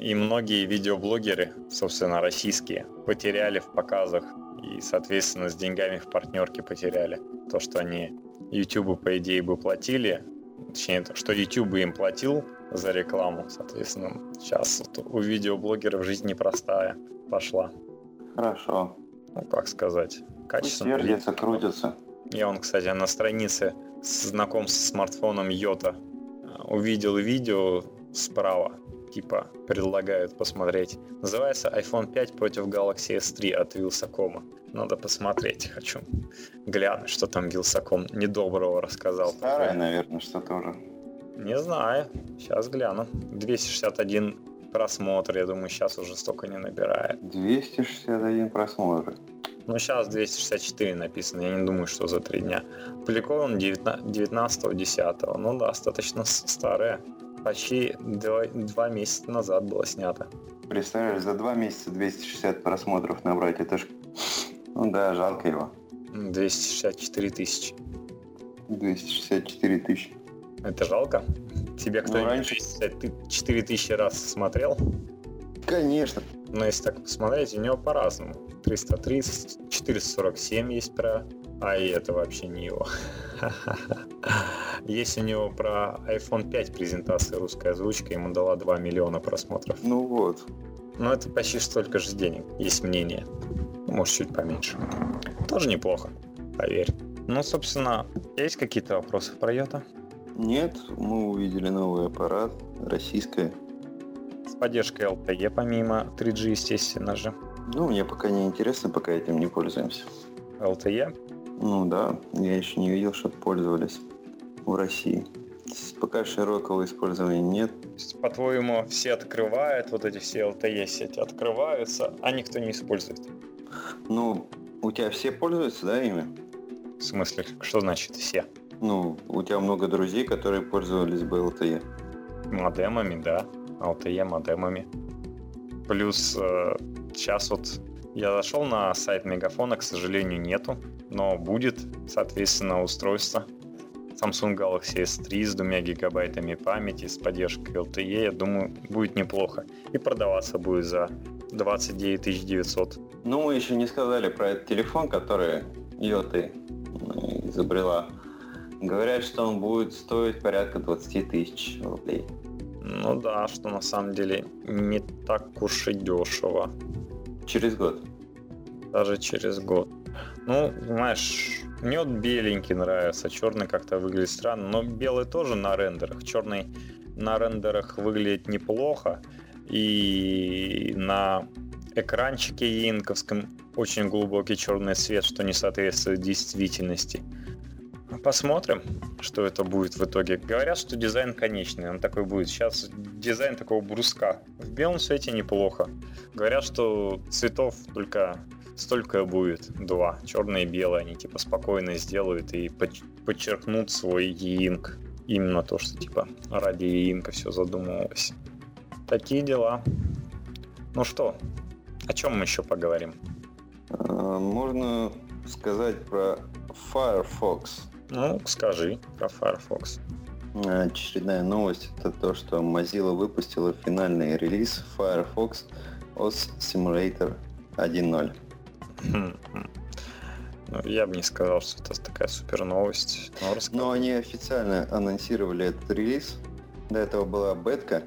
И многие видеоблогеры, собственно, российские, потеряли в показах и, соответственно, с деньгами в партнерке потеряли. То, что они YouTube, по идее, бы платили, точнее, то, что YouTube им платил за рекламу, соответственно, сейчас вот у видеоблогеров жизнь непростая пошла. Хорошо. Ну, как сказать, качественно. Пусть вертится, крутится. Я он, кстати, на странице знаком с смартфоном Йота увидел видео справа, типа предлагают посмотреть. Называется iPhone 5 против Galaxy S3 от Вилсакома. Надо посмотреть, хочу глянуть, что там Вилсаком недоброго рассказал. Старое, наверное, что тоже. Не знаю, сейчас гляну. 261 просмотр, я думаю, сейчас уже столько не набирает. 261 просмотр. Ну, сейчас 264 написано, я не думаю, что за три дня. Опубликован 19-10. Ну, достаточно старое. Почти два, два месяца назад было снято. Представляешь, за два месяца 260 просмотров набрать, это ж... Ну да, жалко его. 264 тысячи. 264 тысячи. Это жалко? Тебе кто-нибудь ну, раньше... 4 тысячи раз смотрел? Конечно. Но если так посмотреть, у него по-разному. 330, 447 есть про... А и это вообще не его. Есть у него про iPhone 5 презентация русская озвучка, ему дала 2 миллиона просмотров. Ну вот. Но это почти столько же денег, есть мнение. Может, чуть поменьше. Тоже неплохо, поверь. Ну, собственно, есть какие-то вопросы про Йота? Нет, мы увидели новый аппарат, российская. С поддержкой LTE помимо 3G, естественно же. Ну, мне пока не интересно, пока этим не пользуемся. LTE? Ну да, я еще не видел, чтобы пользовались в России. Пока широкого использования нет. По-твоему, все открывают, вот эти все LTE сети открываются, а никто не использует? Ну, у тебя все пользуются, да, ими? В смысле, что значит все? Ну, у тебя много друзей, которые пользовались бы LTE. Модемами, да. LTE модемами. Плюс э, сейчас вот я зашел на сайт Мегафона, к сожалению, нету, но будет, соответственно, устройство Samsung Galaxy S3 с двумя гигабайтами памяти, с поддержкой LTE, я думаю, будет неплохо. И продаваться будет за 29 900. Ну, мы еще не сказали про этот телефон, который Йоты изобрела. Говорят, что он будет стоить порядка 20 тысяч рублей. Ну да, что на самом деле не так уж и дешево. Через год. Даже через год. Ну, знаешь, мне вот беленький нравится, черный как-то выглядит странно, но белый тоже на рендерах. Черный на рендерах выглядит неплохо, и на экранчике инковском очень глубокий черный цвет, что не соответствует действительности. Посмотрим, что это будет в итоге. Говорят, что дизайн конечный, он такой будет. Сейчас дизайн такого бруска. В белом цвете неплохо. Говорят, что цветов только столько будет. Два. Черный и белый. Они типа спокойно сделают и подчеркнут свой еинк. Именно то, что типа ради еинка все задумывалось. Такие дела. Ну что, о чем мы еще поговорим? А, можно сказать про Firefox. Ну, скажи про Firefox. Очередная новость это то, что Mozilla выпустила финальный релиз Firefox OS Simulator 1.0. Хм, хм. Ну, я бы не сказал, что это такая супер новость. Но, Но они официально анонсировали этот релиз. До этого была бетка,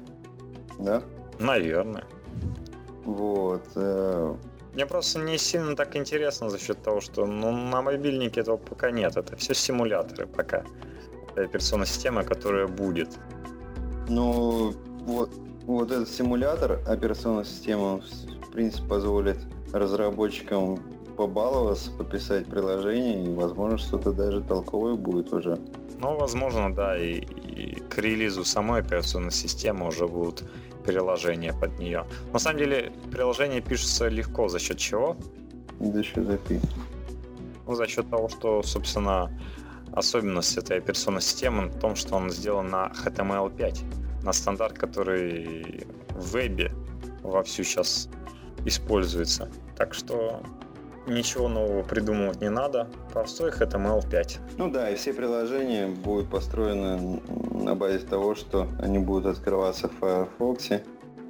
да? Наверное. Вот. Мне просто не сильно так интересно за счет того, что ну, на мобильнике этого пока нет. Это все симуляторы пока. Это операционная система, которая будет. Ну, вот, вот этот симулятор, операционная система, в принципе, позволит разработчикам побаловаться, пописать приложение, и, возможно, что-то даже толковое будет уже. Ну, возможно, да, и, и к релизу самой операционной системы уже будут приложение под нее. На самом деле, приложение пишется легко. За счет чего? За счет API. Ну, за счет того, что, собственно, особенность этой операционной системы в том, что он сделан на HTML5, на стандарт, который в вебе вовсю сейчас используется. Так что ничего нового придумывать не надо. Простой HTML5. Ну да, и все приложения будут построены на базе того, что они будут открываться в Firefox,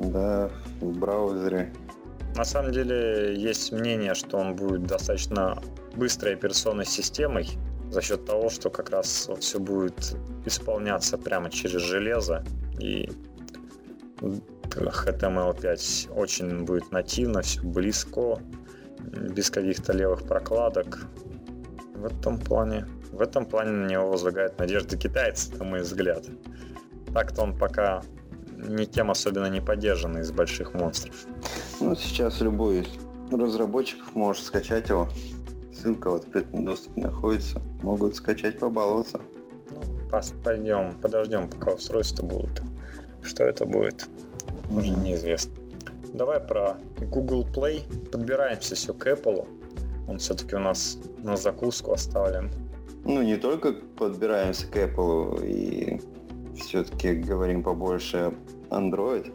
да, в браузере. На самом деле есть мнение, что он будет достаточно быстрой операционной системой за счет того, что как раз все будет исполняться прямо через железо и HTML5 очень будет нативно, все близко, без каких-то левых прокладок. В этом плане, в этом плане на него возлагают надежды китайцы, на мой взгляд. так-то он пока никем особенно не поддержан из больших монстров. Ну, сейчас любой из разработчиков может скачать его. Ссылка в открытом доступе находится. Могут скачать, побаловаться. Ну, пойдем, подождем, пока устройства будут. Что это будет, уже неизвестно. Давай про Google Play. Подбираемся все к Apple. Он все-таки у нас на закуску оставлен. Ну, не только подбираемся к Apple и все-таки говорим побольше Android,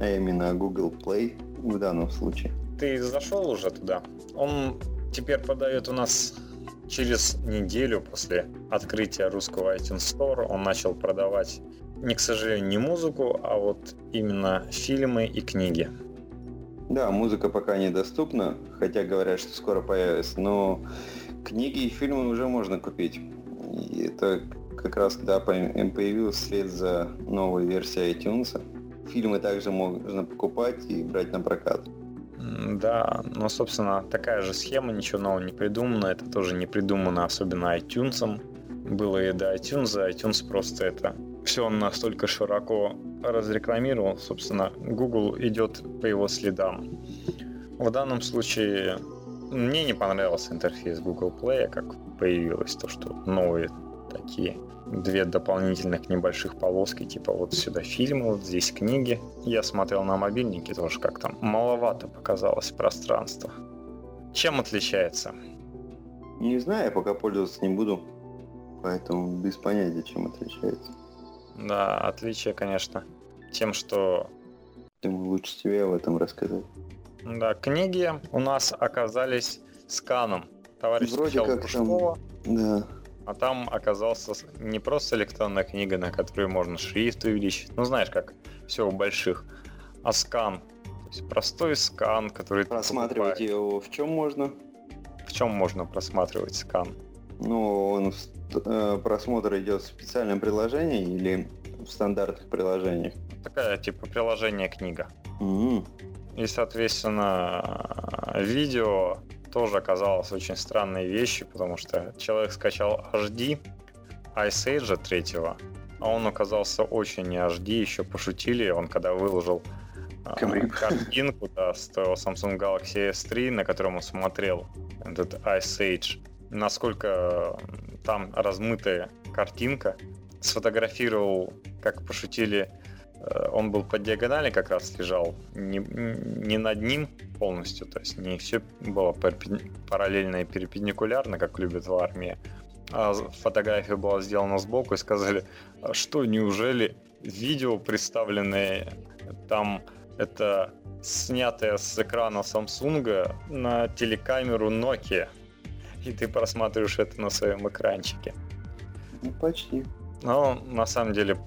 а именно Google Play в данном случае. Ты зашел уже туда? Он теперь подает у нас через неделю после открытия русского iTunes Store. Он начал продавать не, к сожалению, не музыку, а вот именно фильмы и книги. Да, музыка пока недоступна, хотя говорят, что скоро появится, но книги и фильмы уже можно купить. И это как раз когда появилась вслед за новой версией iTunes. Фильмы также можно покупать и брать на прокат. Да, но, собственно, такая же схема, ничего нового не придумано. Это тоже не придумано особенно iTunes. Было и до iTunes, а iTunes просто это все настолько широко разрекламировал, собственно, Google идет по его следам. В данном случае мне не понравился интерфейс Google Play, как появилось то, что новые такие две дополнительных небольших полоски, типа вот сюда фильмы, вот здесь книги. Я смотрел на мобильнике тоже как там маловато показалось пространство. Чем отличается? Не знаю, я пока пользоваться не буду, поэтому без понятия, чем отличается. Да, отличие, конечно, тем, что... Думаю, лучше тебе об этом рассказать. Да, книги у нас оказались сканом. Товарищ Вроде как Пушкова, там... Да. А там оказался не просто электронная книга, на которой можно шрифт увеличить, ну знаешь, как все у больших, а скан. То есть простой скан, который... Просматривать его в чем можно? В чем можно просматривать скан? Ну, он э, просмотр идет в специальном приложении или в стандартных приложениях? Такая типа приложение книга. Mm-hmm. И, соответственно, видео тоже оказалось очень странной вещью, потому что человек скачал HD Ice Age 3, а он оказался очень не HD, еще пошутили, он когда выложил Камрик. картинку да, с Samsung Galaxy S3, на котором он смотрел этот Ice Age, насколько там размытая картинка. Сфотографировал, как пошутили, э, он был по диагонали как раз лежал, не, не над ним полностью, то есть не все было параллельно и перпендикулярно, как любят в армии, а фотография была сделана сбоку и сказали, «А что неужели видео представленное там это снятое с экрана Samsung на телекамеру Nokia и ты просматриваешь это на своем экранчике. Ну, почти. Но на самом деле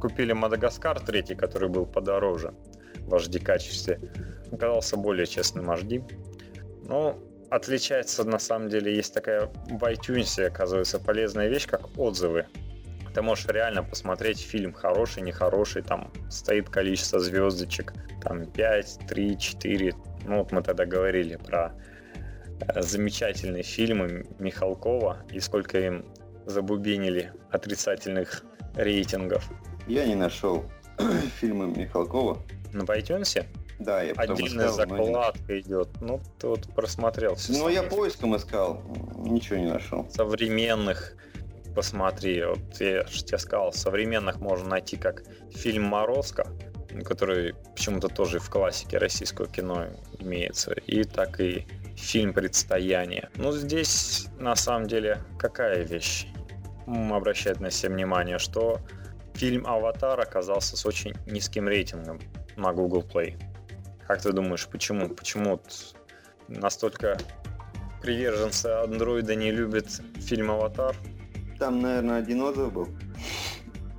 купили Мадагаскар третий, который был подороже в HD качестве. Оказался более честным HD. Но отличается на самом деле, есть такая в iTunes, оказывается, полезная вещь, как отзывы. Ты можешь реально посмотреть фильм хороший, нехороший, там стоит количество звездочек, там 5, 3, 4. Ну вот мы тогда говорили про замечательные фильмы Михалкова и сколько им забубенили отрицательных рейтингов. Я не нашел фильмы Михалкова. На iTunes? Да, я Отдельная искал, закладка но... идет. Ну, ты вот просмотрел все. Ну, я поиском искал, ничего не нашел. Современных посмотри, вот я же тебе сказал, современных можно найти как фильм «Морозко», который почему-то тоже в классике российского кино имеется, и так и фильм «Предстояние». Ну, здесь, на самом деле, какая вещь обращает на себя внимание, что фильм «Аватар» оказался с очень низким рейтингом на Google Play. Как ты думаешь, почему? Почему настолько приверженцы андроида не любят фильм «Аватар»? Там, наверное, один отзыв был.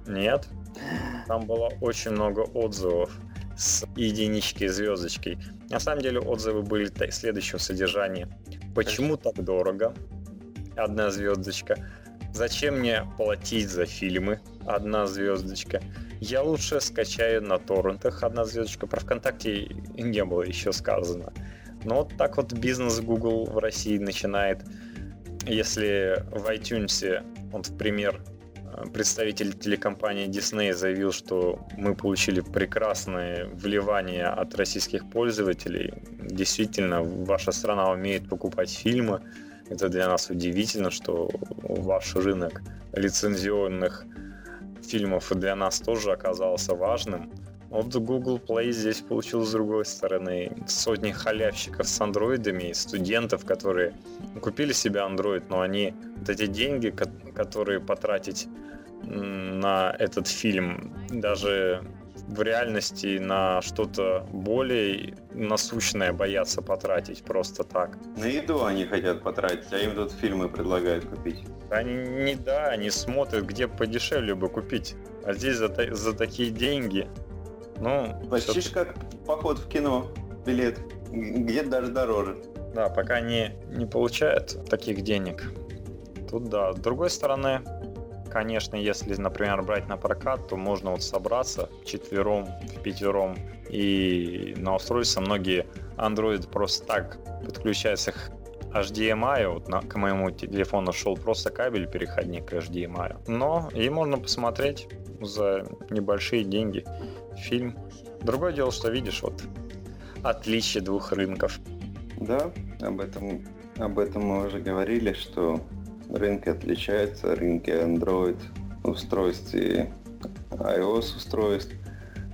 Нет. Там было очень много отзывов с единичкой, звездочкой. На самом деле отзывы были следующего содержания. Почему так дорого? Одна звездочка. Зачем мне платить за фильмы? Одна звездочка. Я лучше скачаю на торрентах. Одна звездочка. Про ВКонтакте не было еще сказано. Но вот так вот бизнес Google в России начинает. Если в iTunes, вот в пример, представитель телекомпании Disney заявил, что мы получили прекрасное вливание от российских пользователей. Действительно, ваша страна умеет покупать фильмы. Это для нас удивительно, что ваш рынок лицензионных фильмов для нас тоже оказался важным. Вот Google Play здесь получил с другой стороны сотни халявщиков с андроидами, студентов, которые купили себе Android, но они вот эти деньги, которые потратить на этот фильм, даже в реальности на что-то более насущное боятся потратить просто так. На еду они хотят потратить, а им тут фильмы предлагают купить. Они не да, они смотрят, где подешевле бы купить. А здесь за, за такие деньги ну, Почти ж как поход в кино, билет. Где-то даже дороже. Да, пока не, не получают таких денег. Тут да. С другой стороны, конечно, если, например, брать на прокат, то можно вот собраться четвером, в пятером и на устройство многие Android просто так подключаются к HDMI, вот на, к моему телефону шел просто кабель переходник к HDMI. Но и можно посмотреть за небольшие деньги фильм. Другое дело, что видишь вот отличие двух рынков. Да, об этом, об этом мы уже говорили, что рынки отличаются, рынки Android устройств и iOS устройств,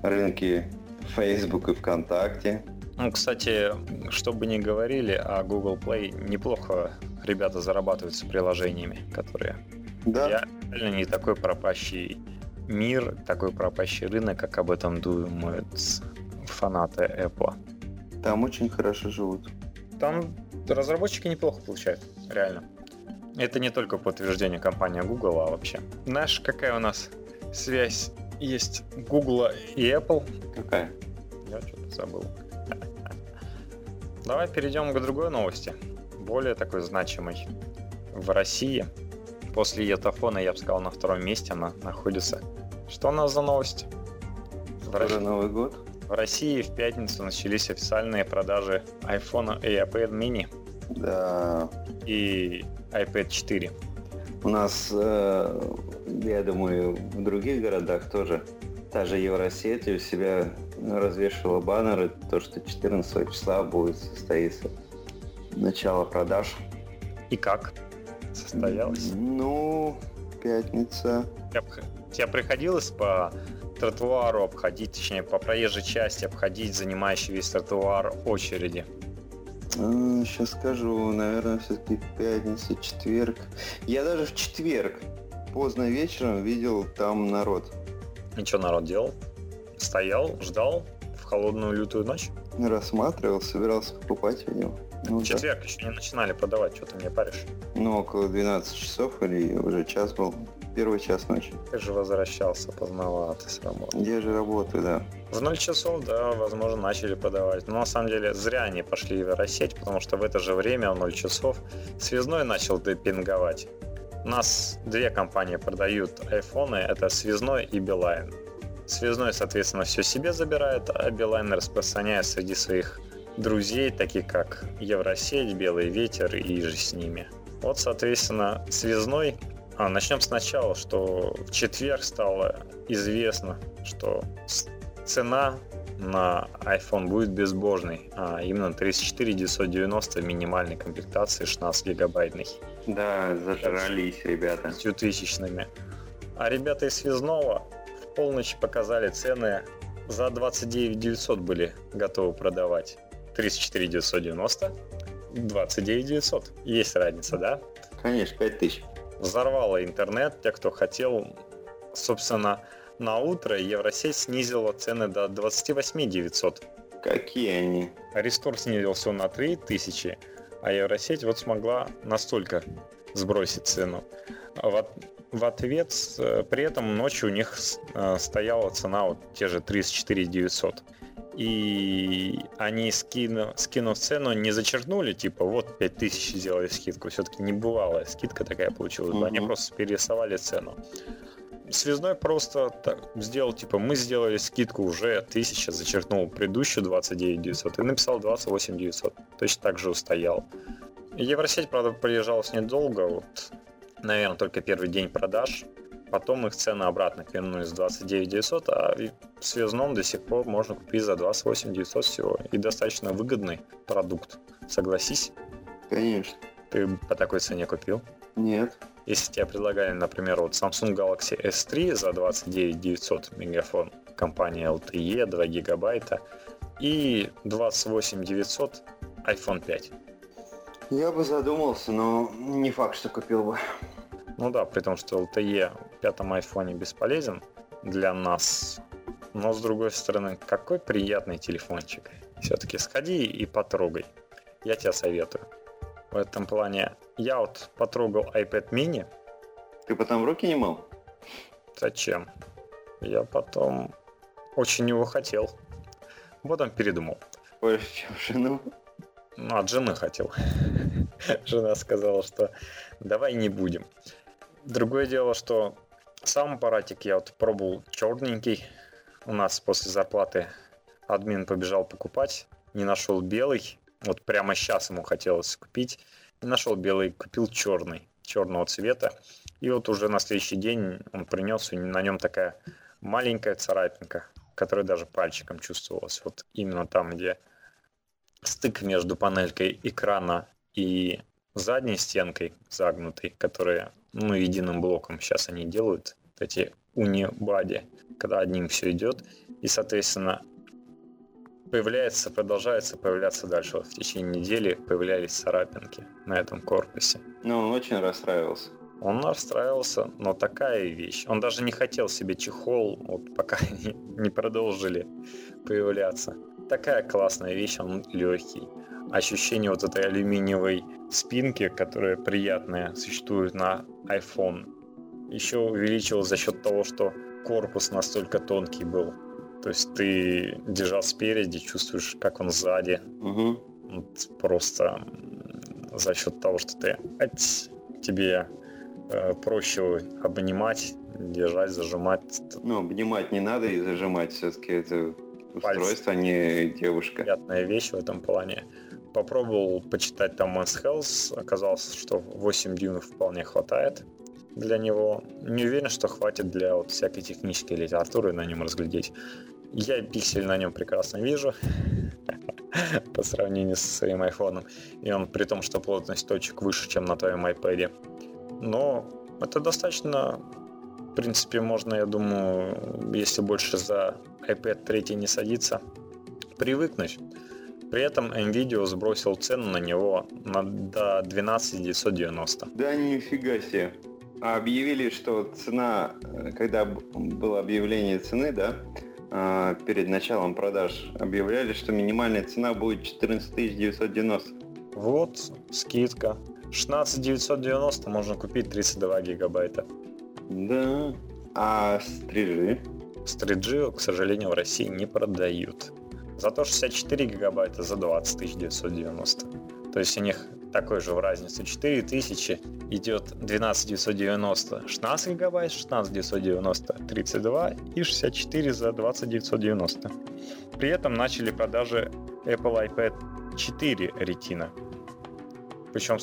рынки Facebook и ВКонтакте. Ну, кстати, что бы ни говорили, а Google Play неплохо ребята зарабатывают с приложениями, которые да. реально не такой пропащий мир, такой пропащий рынок, как об этом думают фанаты Apple. Там очень хорошо живут. Там разработчики неплохо получают, реально. Это не только подтверждение компании Google, а вообще. Знаешь, какая у нас связь есть Google и Apple? Какая? Я что-то забыл. Давай перейдем к другой новости, более такой значимой. В России после Етафона, я бы сказал, на втором месте она находится. Что у нас за новость? В России, Новый год. В России в пятницу начались официальные продажи iPhone и iPad mini. Да. И iPad 4. У нас, э, я думаю, в других городах тоже та же Евросеть у себя развешивала баннеры, то, что 14 числа будет состоиться начало продаж. И как? Состоялось? Ну, пятница. Тебе приходилось по тротуару обходить, точнее, по проезжей части обходить занимающий весь тротуар очереди? Сейчас а, скажу, наверное, все-таки пятница, четверг. Я даже в четверг поздно вечером видел там народ. И что народ делал? Стоял, ждал в холодную лютую ночь? Рассматривал, собирался покупать, видел. Ну, в четверг да. еще не начинали продавать, что ты мне паришь? Ну, около 12 часов или уже час был. Первый час ночи. Ты же возвращался поздновато с работы. Я же работаю, да. В 0 часов, да, возможно, начали продавать. Но на самом деле зря они пошли в Евросеть, потому что в это же время, в 0 часов, связной начал депинговать. У нас две компании продают айфоны, это Связной и Билайн. Связной, соответственно, все себе забирает, а Билайн распространяет среди своих друзей, таких как Евросеть, Белый ветер и же с ними. Вот, соответственно, связной. А, начнем сначала, что в четверг стало известно, что цена на iPhone будет безбожной, а именно 34 990 минимальной комплектации 16 гигабайтной. Да, зажрались ребята. С тысячными. А ребята из связного в полночь показали цены за 29 900 были готовы продавать. 34 990, 29 900. Есть разница, да? Конечно, 5000. Взорвало интернет, те, кто хотел. Собственно, на утро Евросеть снизила цены до 28 900. Какие они? Рестор снизил все на 3000, а Евросеть вот смогла настолько сбросить цену. В, в ответ при этом ночью у них э, стояла цена вот те же 34 900 и они скину, скинув цену не зачеркнули, типа вот 5000 сделали скидку, все-таки не бывалая скидка такая получилась, угу. они просто перерисовали цену. Связной просто так, сделал, типа, мы сделали скидку уже 1000, зачеркнул предыдущую 29 900 и написал 28 900. Точно так же устоял. Евросеть, правда, приезжалась недолго, вот, наверное, только первый день продаж. Потом их цены обратно вернулись в 29 900, а в связном до сих пор можно купить за 28 900 всего. И достаточно выгодный продукт. Согласись? Конечно. Ты по такой цене купил? Нет. Если тебе предлагали, например, вот Samsung Galaxy S3 за 29 900 мегафон, компания LTE, 2 гигабайта, и 28 900 iPhone 5. Я бы задумался, но не факт, что купил бы. Ну да, при том, что LTE пятом айфоне бесполезен для нас. Но с другой стороны, какой приятный телефончик. Все-таки сходи и потрогай. Я тебе советую. В этом плане я вот потрогал iPad mini. Ты потом в руки не мыл? Зачем? Я потом очень его хотел. Вот он передумал. Больше, чем жену? Ну, от жены хотел. Жена сказала, что давай не будем. Другое дело, что сам аппаратик я вот пробовал черненький. У нас после зарплаты админ побежал покупать. Не нашел белый. Вот прямо сейчас ему хотелось купить. Не нашел белый, купил черный. Черного цвета. И вот уже на следующий день он принес, и на нем такая маленькая царапинка, которая даже пальчиком чувствовалась. Вот именно там, где стык между панелькой экрана и задней стенкой загнутой, которые, ну, единым блоком сейчас они делают, эти унибади, когда одним все идет, и, соответственно, появляется, продолжается появляться дальше. Вот в течение недели появлялись царапинки на этом корпусе. Ну, он очень расстраивался. Он расстраивался, но такая вещь. Он даже не хотел себе чехол, вот пока не, не продолжили появляться такая классная вещь, он легкий. Ощущение вот этой алюминиевой спинки, которая приятная, существует на iPhone, еще увеличилось за счет того, что корпус настолько тонкий был. То есть ты держал спереди, чувствуешь, как он сзади. Угу. Вот просто за счет того, что ты ать, тебе э, проще обнимать, держать, зажимать. Ну, обнимать не надо и зажимать все-таки это устройство, а не девушка. Приятная вещь в этом плане. Попробовал почитать там Men's Health, оказалось, что 8 дюймов вполне хватает для него. Не уверен, что хватит для вот всякой технической литературы на нем разглядеть. Я пиксель на нем прекрасно вижу по сравнению со своим айфоном. И он при том, что плотность точек выше, чем на твоем iPad. Но это достаточно в принципе, можно, я думаю, если больше за iPad 3 не садиться, привыкнуть. При этом NVIDIA сбросил цену на него на, до 12 990. Да нифига себе. А объявили, что цена, когда было объявление цены, да, а, перед началом продаж, объявляли, что минимальная цена будет 14 990. Вот, скидка. 16 990 можно купить 32 гигабайта. Да. А стрижи? Стриджи, к сожалению, в России не продают. Зато 64 гигабайта за 20 990. То есть у них такой же в разнице. 4000 идет 12 990 16 гигабайт, 16 990 32 и 64 за 20 990. При этом начали продажи Apple iPad 4 Retina. Причем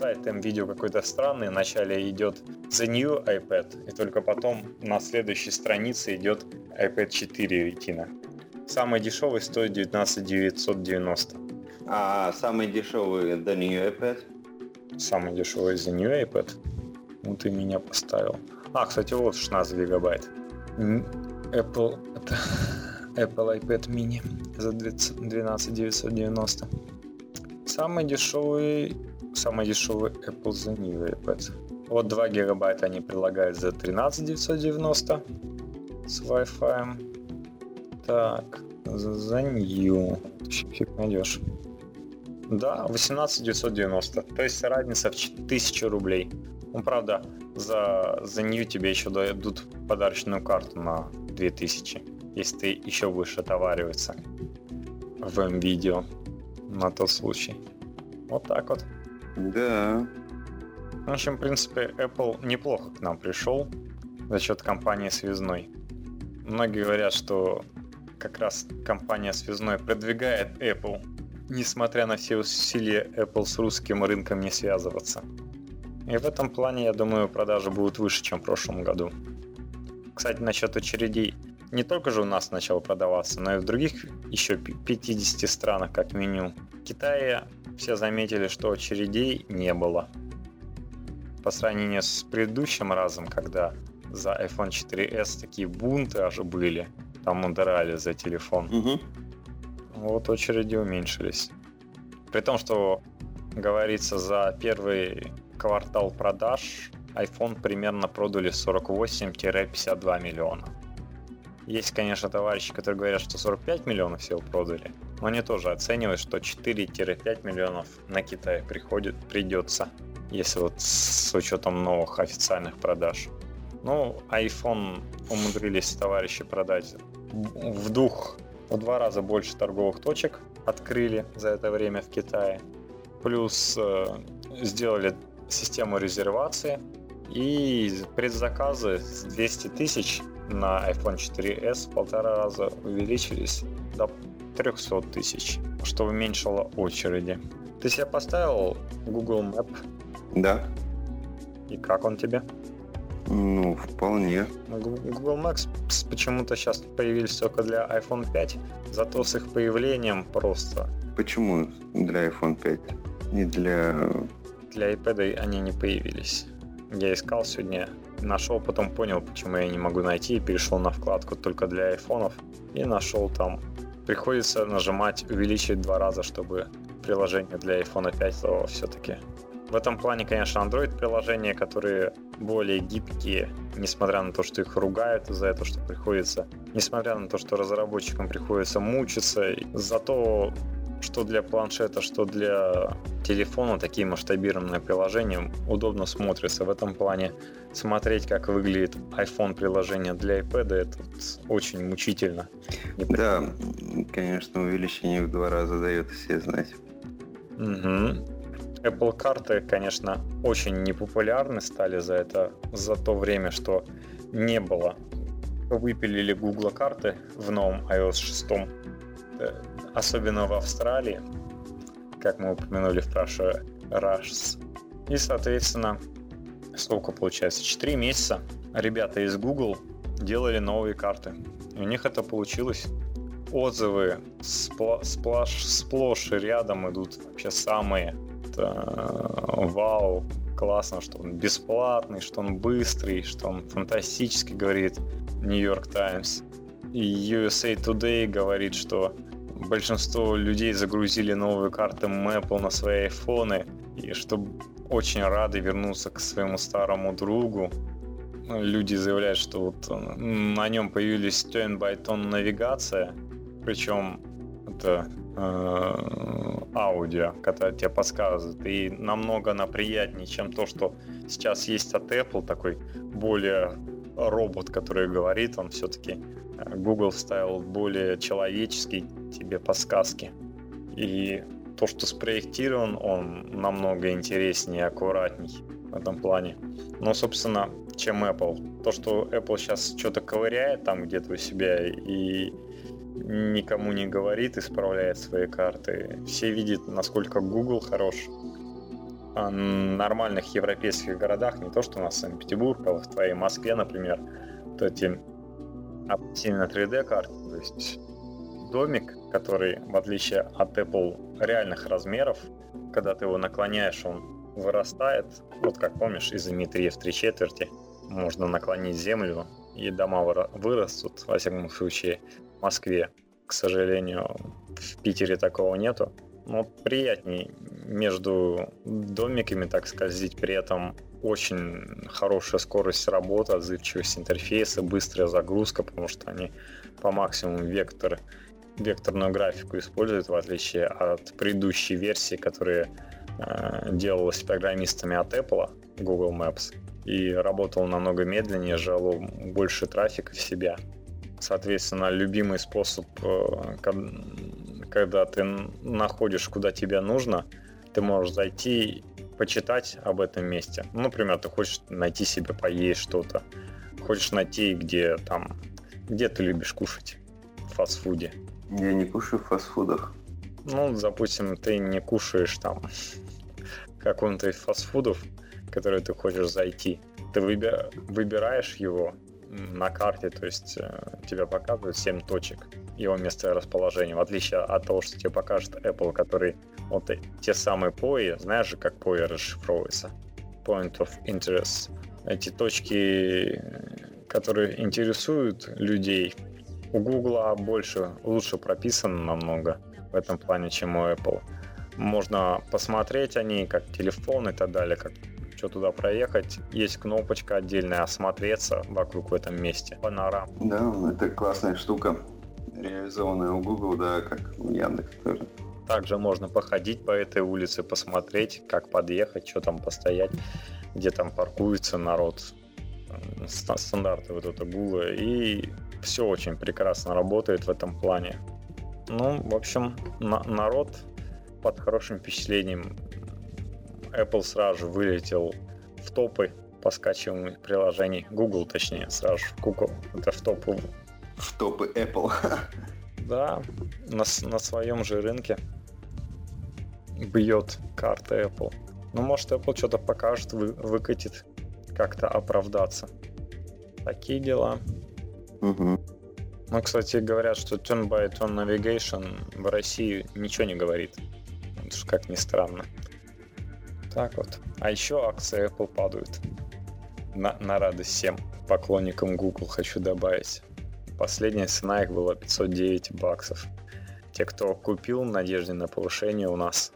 сайт видео какой-то странный. Вначале идет The New iPad, и только потом на следующей странице идет iPad 4 Retina. Самый дешевый стоит 19 990. А самый дешевый The New iPad? Самый дешевый The New iPad? Ну ты меня поставил. А, кстати, вот 16 гигабайт. Apple, это Apple iPad mini за 12 990. Самый дешевый самый дешевый Apple The New iPad. Вот 2 гигабайта они предлагают за 13 990 с Wi-Fi. Так, за New. Фиг найдешь. Да, 18 990. То есть разница в 1000 рублей. Ну, правда, за, за New тебе еще дадут подарочную карту на 2000, если ты еще будешь отовариваться в видео на тот случай. Вот так вот. Да. В общем, в принципе, Apple неплохо к нам пришел за счет компании связной. Многие говорят, что как раз компания связной продвигает Apple, несмотря на все усилия Apple с русским рынком не связываться. И в этом плане, я думаю, продажи будут выше, чем в прошлом году. Кстати, насчет очередей. Не только же у нас начало продаваться, но и в других еще 50 странах как меню. В Китае все заметили, что очередей не было. По сравнению с предыдущим разом, когда за iPhone 4s такие бунты аж были, там ударали за телефон. Угу. Вот очереди уменьшились. При том, что говорится, за первый квартал продаж iPhone примерно продали 48-52 миллиона. Есть, конечно, товарищи, которые говорят, что 45 миллионов всего продали, но они тоже оценивают, что 4-5 миллионов на Китай приходит, придется, если вот с учетом новых официальных продаж. Ну, iPhone умудрились товарищи продать в двух, в два раза больше торговых точек открыли за это время в Китае. Плюс э, сделали систему резервации и предзаказы с 200 тысяч на iPhone 4s в полтора раза увеличились до 300 тысяч, что уменьшило очереди. Ты себе поставил Google Map? Да. И как он тебе? Ну, вполне. Google Maps почему-то сейчас появились только для iPhone 5, зато с их появлением просто... Почему для iPhone 5? Не для... Для iPad они не появились. Я искал сегодня, нашел, потом понял, почему я не могу найти, и перешел на вкладку только для айфонов и нашел там. Приходится нажимать увеличить два раза, чтобы приложение для iPhone 5 то все-таки в этом плане, конечно, Android приложения, которые более гибкие, несмотря на то, что их ругают из-за этого, что приходится, несмотря на то, что разработчикам приходится мучиться, зато что для планшета, что для телефона такие масштабированные приложения удобно смотрятся. В этом плане смотреть, как выглядит iPhone приложение для iPad, это очень мучительно. Да, конечно, увеличение в два раза дает все знать. Угу. Apple карты, конечно, очень непопулярны стали за это, за то время, что не было. Выпилили Google карты в новом iOS 6, э, особенно в Австралии, как мы упомянули в прошлый раз. И, соответственно, сколько получается? 4 месяца ребята из Google делали новые карты. И у них это получилось. Отзывы сплошь, сплошь и рядом идут вообще самые э, вау, классно, что он бесплатный, что он быстрый, что он фантастически, говорит Нью-Йорк Таймс. И USA Today говорит, что большинство людей загрузили новые карты Apple на свои айфоны, и что очень рады вернуться к своему старому другу. Люди заявляют, что вот на нем появились turn-by-turn навигация, причем это Э, аудио, которое тебе подсказывает. И намного она приятнее, чем то, что сейчас есть от Apple, такой более робот, который говорит, он все-таки э, Google вставил более человеческие тебе подсказки. И то, что спроектирован, он намного интереснее и аккуратней в этом плане. Но, собственно, чем Apple. То, что Apple сейчас что-то ковыряет там где-то у себя и никому не говорит, исправляет свои карты. Все видят, насколько Google хорош. А нормальных европейских городах, не то что у нас Санкт-Петербург, а в твоей Москве, например, то эти сильно 3D карты, то есть домик, который, в отличие от Apple реальных размеров, когда ты его наклоняешь, он вырастает. Вот как помнишь, изометрия в три четверти. Можно наклонить землю, и дома вырастут, во всяком случае, Москве. К сожалению, в Питере такого нету. Но приятней между домиками так скользить, при этом очень хорошая скорость работы, отзывчивость интерфейса, быстрая загрузка, потому что они по максимуму вектор, векторную графику используют, в отличие от предыдущей версии, которая э, делалась программистами от Apple, Google Maps, и работала намного медленнее, жало больше трафика в себя. Соответственно, любимый способ, э, когда ты находишь, куда тебе нужно, ты можешь зайти, почитать об этом месте. Ну, например, ты хочешь найти себе поесть что-то, хочешь найти, где там, где ты любишь кушать в фастфуде. Я не кушаю в фастфудах. Ну, допустим, ты не кушаешь там каком-то из фастфудов, в который ты хочешь зайти. Ты выбираешь его на карте, то есть э, тебе показывают 7 точек его место расположения, в отличие от того, что тебе покажет Apple, который вот те самые POI, знаешь же, как POI расшифровывается? Point of Interest. Эти точки, которые интересуют людей, у Google больше, лучше прописано намного в этом плане, чем у Apple. Можно посмотреть они, как телефон и так далее, как что туда проехать. Есть кнопочка отдельная «Осмотреться» вокруг в этом месте. Панорам. Да, это классная штука, реализованная у Google, да, как у Яндекс тоже. Также можно походить по этой улице, посмотреть, как подъехать, что там постоять, где там паркуется народ, стандарты вот это Google, и все очень прекрасно работает в этом плане. Ну, в общем, на народ под хорошим впечатлением Apple сразу вылетел в топы по скачиванию приложений. Google, точнее, сразу же. Google. Это в топы. В топы Apple. Да, на, на своем же рынке бьет карта Apple. Ну, может, Apple что-то покажет, вы, выкатит, как-то оправдаться. Такие дела. Угу. Ну, кстати, говорят, что turn by turn navigation в России ничего не говорит. Как ни странно. Так вот. А еще акции Apple падают. На, на радость всем поклонникам Google хочу добавить. Последняя цена их была 509 баксов. Те, кто купил надежде на повышение у нас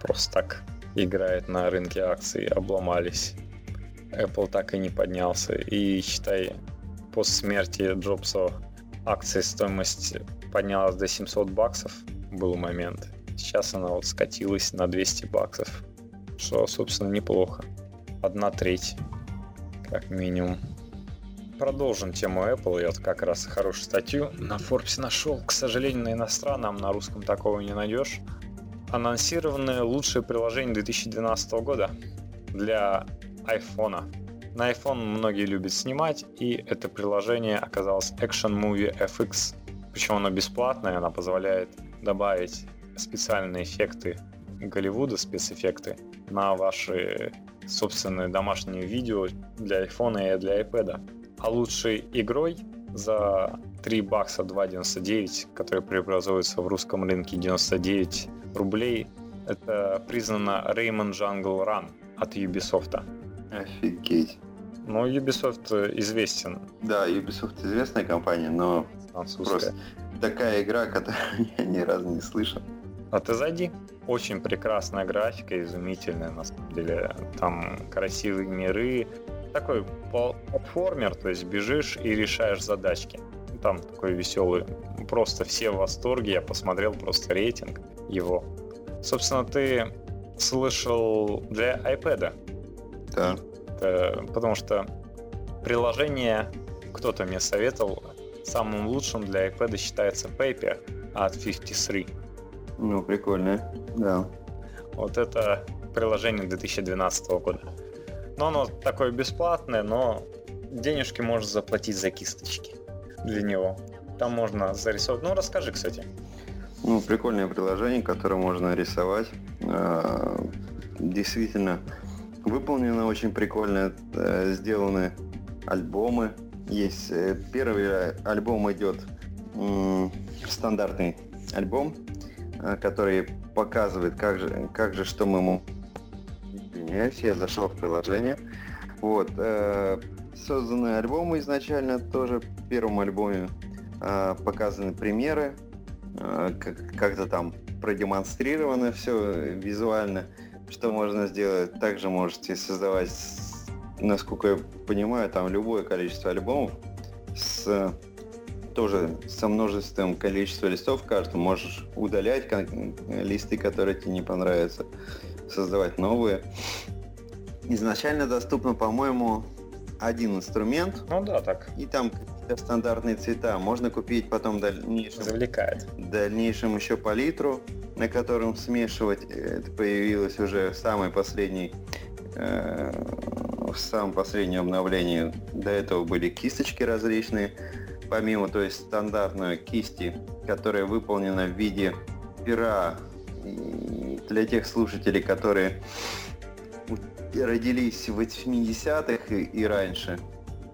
просто так играет на рынке акций, обломались. Apple так и не поднялся. И считай, после смерти Джобса акции стоимость поднялась до 700 баксов, был момент. Сейчас она вот скатилась на 200 баксов что, собственно, неплохо. Одна треть, как минимум. Продолжим тему Apple. Я вот как раз хорошую статью на Forbes нашел. К сожалению, на иностранном, на русском такого не найдешь. Анонсированы лучшие приложения 2012 года для iPhone. На iPhone многие любят снимать, и это приложение оказалось Action Movie FX. Причем оно бесплатное, оно позволяет добавить специальные эффекты Голливуда, спецэффекты, на ваши собственные домашние видео для iPhone и для iPad. А лучшей игрой за 3 бакса 2.99, который преобразуется в русском рынке 99 рублей, это признано Rayman Jungle Run от Ubisoft. Офигеть. Ну, Ubisoft известен. Да, Ubisoft известная компания, но просто такая игра, которую я ни разу не слышал. А ты зайди. Очень прекрасная графика, изумительная на самом деле. Там красивые миры. Такой платформер, то есть бежишь и решаешь задачки. Там такой веселый. Просто все в восторге. Я посмотрел просто рейтинг его. Собственно, ты слышал для iPad. Да. Это, потому что приложение кто-то мне советовал, самым лучшим для iPad считается Paper от 53. Ну, прикольно, да. Вот это приложение 2012 года. Но оно такое бесплатное, но денежки можно заплатить за кисточки для него. Там можно зарисовать. Ну, расскажи, кстати. Ну, прикольное приложение, которое можно рисовать. А, действительно, выполнено очень прикольно. Э, сделаны альбомы. Есть э, первый альбом идет стандартный альбом который показывает, как же, как же что мы ему... Извиняюсь, я зашел в приложение. Вот. Э, созданы альбомы изначально, тоже в первом альбоме э, показаны примеры, э, как, как-то там продемонстрировано все визуально, что можно сделать. Также можете создавать, насколько я понимаю, там любое количество альбомов с тоже со множеством количества листов каждым можешь удалять листы, которые тебе не понравятся, создавать новые. Изначально доступно, по-моему, один инструмент. Ну да, так. И там стандартные цвета. Можно купить потом дальнейшем, Завлекает. дальнейшем еще палитру, на котором смешивать. Это появилось уже в самой последней э, в самом последнем обновлении. До этого были кисточки различные помимо, то есть стандартной кисти, которая выполнена в виде пера, для тех слушателей, которые родились в 80-х и, и раньше,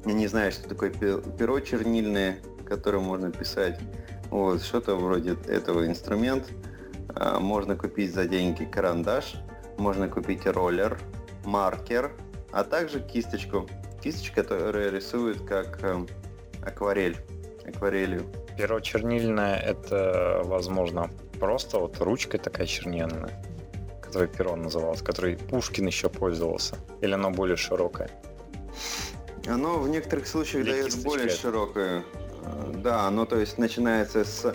не знаю, что такое перо чернильное, которым можно писать. Вот, что-то вроде этого инструмент. А, можно купить за деньги карандаш, можно купить роллер, маркер, а также кисточку. Кисточка, которая рисует как э, акварель, акварелью. Перо чернильное это, возможно, просто вот ручка такая чернильная, которая перо называлось, которой Пушкин еще пользовался. Или оно более широкое? Оно в некоторых случаях Для дает более это. широкое. Э, да, оно то есть начинается с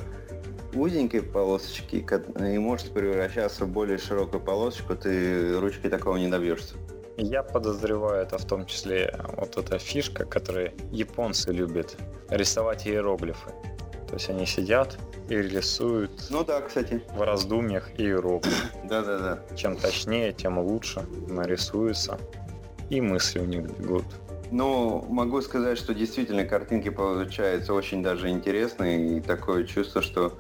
узенькой полосочки и может превращаться в более широкую полосочку, ты ручкой такого не добьешься. Я подозреваю, это в том числе вот эта фишка, которую японцы любят, рисовать иероглифы. То есть они сидят и рисуют ну да, кстати. в раздумьях иероглифы. Да-да-да. Чем точнее, тем лучше нарисуется. И мысли у них бегут. Ну, могу сказать, что действительно картинки получаются очень даже интересные. И такое чувство, что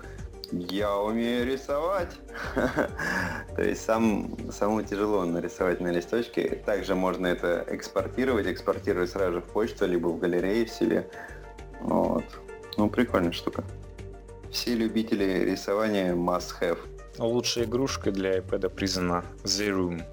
я умею рисовать. То есть сам, самому тяжело нарисовать на листочке. Также можно это экспортировать, экспортировать сразу же в почту, либо в галерее в себе. Вот. Ну, прикольная штука. Все любители рисования must have. Лучшей игрушкой для iPad признана The Room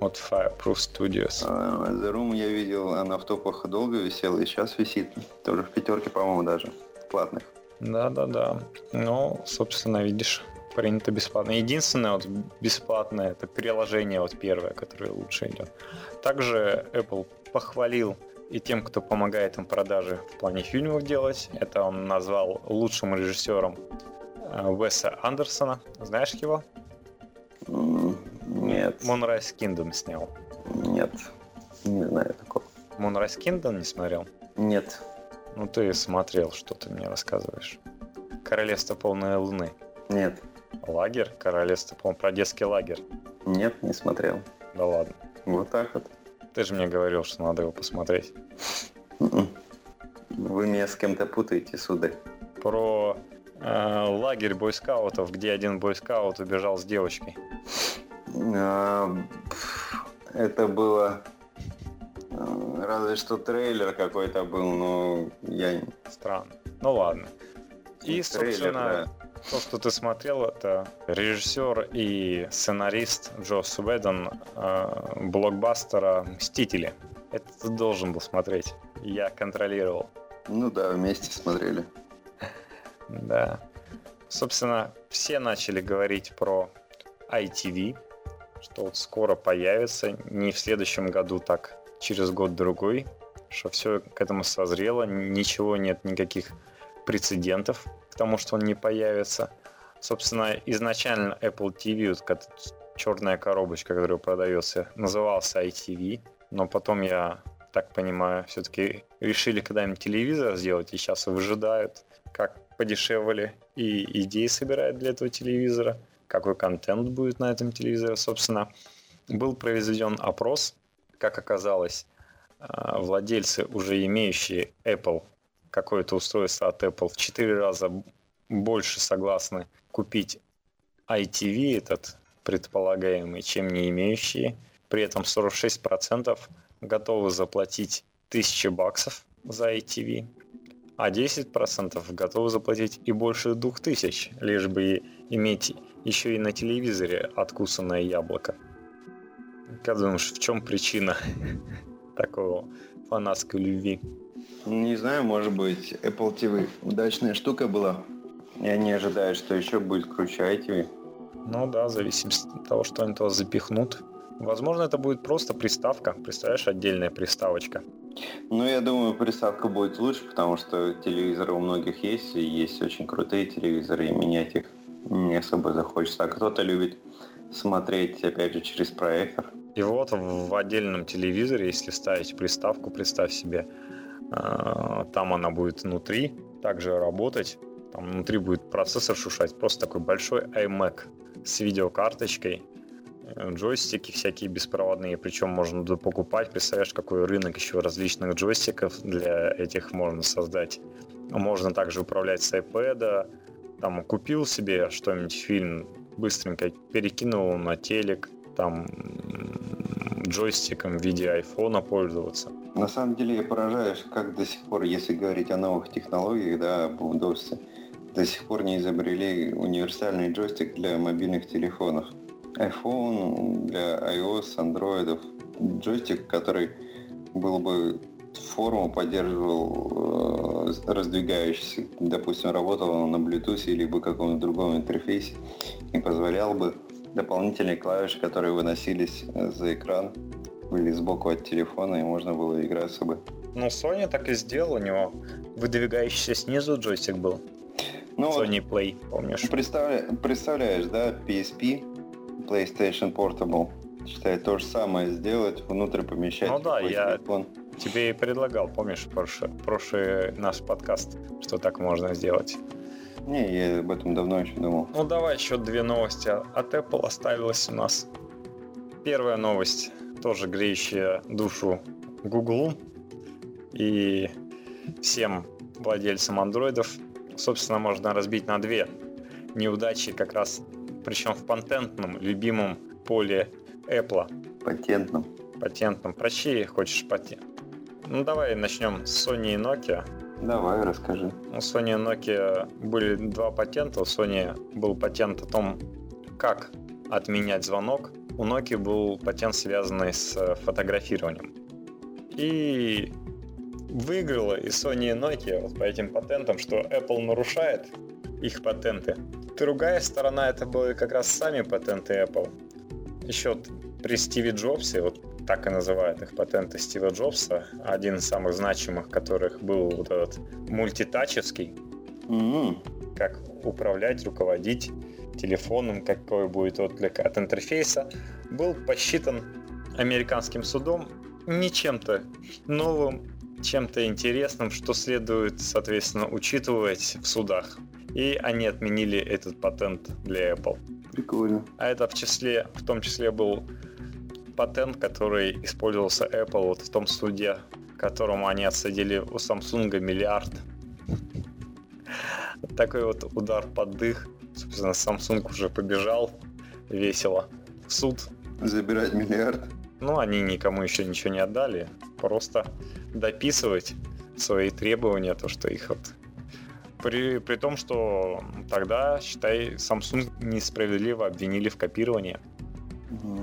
от Fireproof Studios. А, The Room я видел, она в топах долго висела и сейчас висит. Тоже в пятерке, по-моему, даже. Платных. Да-да-да. Ну, собственно, видишь, принято бесплатно. Единственное вот бесплатное это приложение вот первое, которое лучше идет. Также Apple похвалил и тем, кто помогает им продажи в плане фильмов делать. Это он назвал лучшим режиссером э, Уэса Андерсона. Знаешь его? Нет. Moonrise Kingdom снял. Нет, не знаю такого. Moonrise Kingdom не смотрел? Нет. Ну ты смотрел, что ты мне рассказываешь. Королевство полной луны. Нет. Лагерь? Королевство, по-моему, про детский лагерь. Нет, не смотрел. Да ладно. Вот так вот. Ты же мне говорил, что надо его посмотреть. М-м. Вы меня с кем-то путаете, сударь. Про э, лагерь бойскаутов, где один бойскаут убежал с девочкой. А, это было Разве что трейлер какой-то был, но я... Странно. Ну ладно. И, трейлер, собственно, да. то, что ты смотрел, это режиссер и сценарист Джос Уэддон э, блокбастера «Мстители». Это ты должен был смотреть. Я контролировал. Ну да, вместе смотрели. Да. Собственно, все начали говорить про ITV, что вот скоро появится, не в следующем году так через год-другой, что все к этому созрело, ничего нет, никаких прецедентов к тому, что он не появится. Собственно, изначально Apple TV, вот черная коробочка, которая продается, назывался iTV, но потом я так понимаю, все-таки решили когда-нибудь телевизор сделать, и сейчас выжидают, как подешевле и идеи собирают для этого телевизора, какой контент будет на этом телевизоре. Собственно, был проведен опрос как оказалось, а, владельцы, уже имеющие Apple, какое-то устройство от Apple, в 4 раза больше согласны купить ITV, этот предполагаемый, чем не имеющие. При этом 46% готовы заплатить 1000 баксов за ITV, а 10% готовы заплатить и больше 2000, лишь бы иметь еще и на телевизоре откусанное яблоко. Как думаешь, в чем причина такого фанатской любви? Не знаю, может быть, Apple TV удачная штука была. Я не ожидаю, что еще будет круче iTV. Ну да, зависит от того, что они туда запихнут. Возможно, это будет просто приставка. Представляешь, отдельная приставочка. Ну, я думаю, приставка будет лучше, потому что телевизоры у многих есть, и есть очень крутые телевизоры, и менять их не особо захочется. А кто-то любит смотреть, опять же, через проектор. И вот в отдельном телевизоре, если ставить приставку, представь себе, э, там она будет внутри также работать. Там внутри будет процессор шушать, просто такой большой iMac с видеокарточкой, э, джойстики всякие беспроводные, причем можно покупать. Представляешь, какой рынок еще различных джойстиков для этих можно создать. Можно также управлять с iPad, там купил себе что-нибудь, фильм, быстренько перекинул на телек, там джойстиком в виде айфона пользоваться. На самом деле я поражаюсь, как до сих пор, если говорить о новых технологиях, да, об удобстве, до сих пор не изобрели универсальный джойстик для мобильных телефонов. iPhone для iOS, Android, джойстик, который был бы форму поддерживал э, раздвигающийся, допустим, работал он на Bluetooth или бы каком-то другом интерфейсе и позволял бы дополнительные клавиши, которые выносились э, за экран, были сбоку от телефона, и можно было играться бы. Ну, Sony так и сделал, у него выдвигающийся снизу джойстик был. Ну, Sony Play, помнишь? Представля... Представляешь, да, PSP, PlayStation Portable, считай, то же самое сделать, внутрь помещать. Ну да, я телефон. Тебе и предлагал, помнишь, прошлый, прошлый наш подкаст, что так можно сделать. Не, я об этом давно еще думал. Ну давай еще две новости от Apple оставилось у нас. Первая новость, тоже греющая душу Google и всем владельцам андроидов. Собственно, можно разбить на две неудачи как раз, причем в патентном, любимом поле Apple. Патентном. Патентном. Прощи, хочешь патент. Ну давай начнем с Sony и Nokia. Давай, расскажи. У Sony и Nokia были два патента. У Sony был патент о том, как отменять звонок. У Nokia был патент, связанный с э, фотографированием. И выиграла и Sony, и Nokia вот по этим патентам, что Apple нарушает их патенты. Другая сторона это были как раз сами патенты Apple. Еще при Стиве Джобсе, вот так и называют их патенты Стива Джобса, один из самых значимых которых был вот этот мультитачевский, mm-hmm. как управлять, руководить телефоном, какой будет отклик от интерфейса, был посчитан американским судом не чем-то новым, чем-то интересным, что следует, соответственно, учитывать в судах. И они отменили этот патент для Apple. Прикольно. А это в числе, в том числе был патент, который использовался Apple вот в том суде, которому они отсадили у Samsung миллиард. Такой вот удар под дых. Собственно, Samsung уже побежал весело в суд. Забирать миллиард? Ну, они никому еще ничего не отдали. Просто дописывать свои требования, то, что их вот при, при том, что тогда, считай, Samsung несправедливо обвинили в копировании.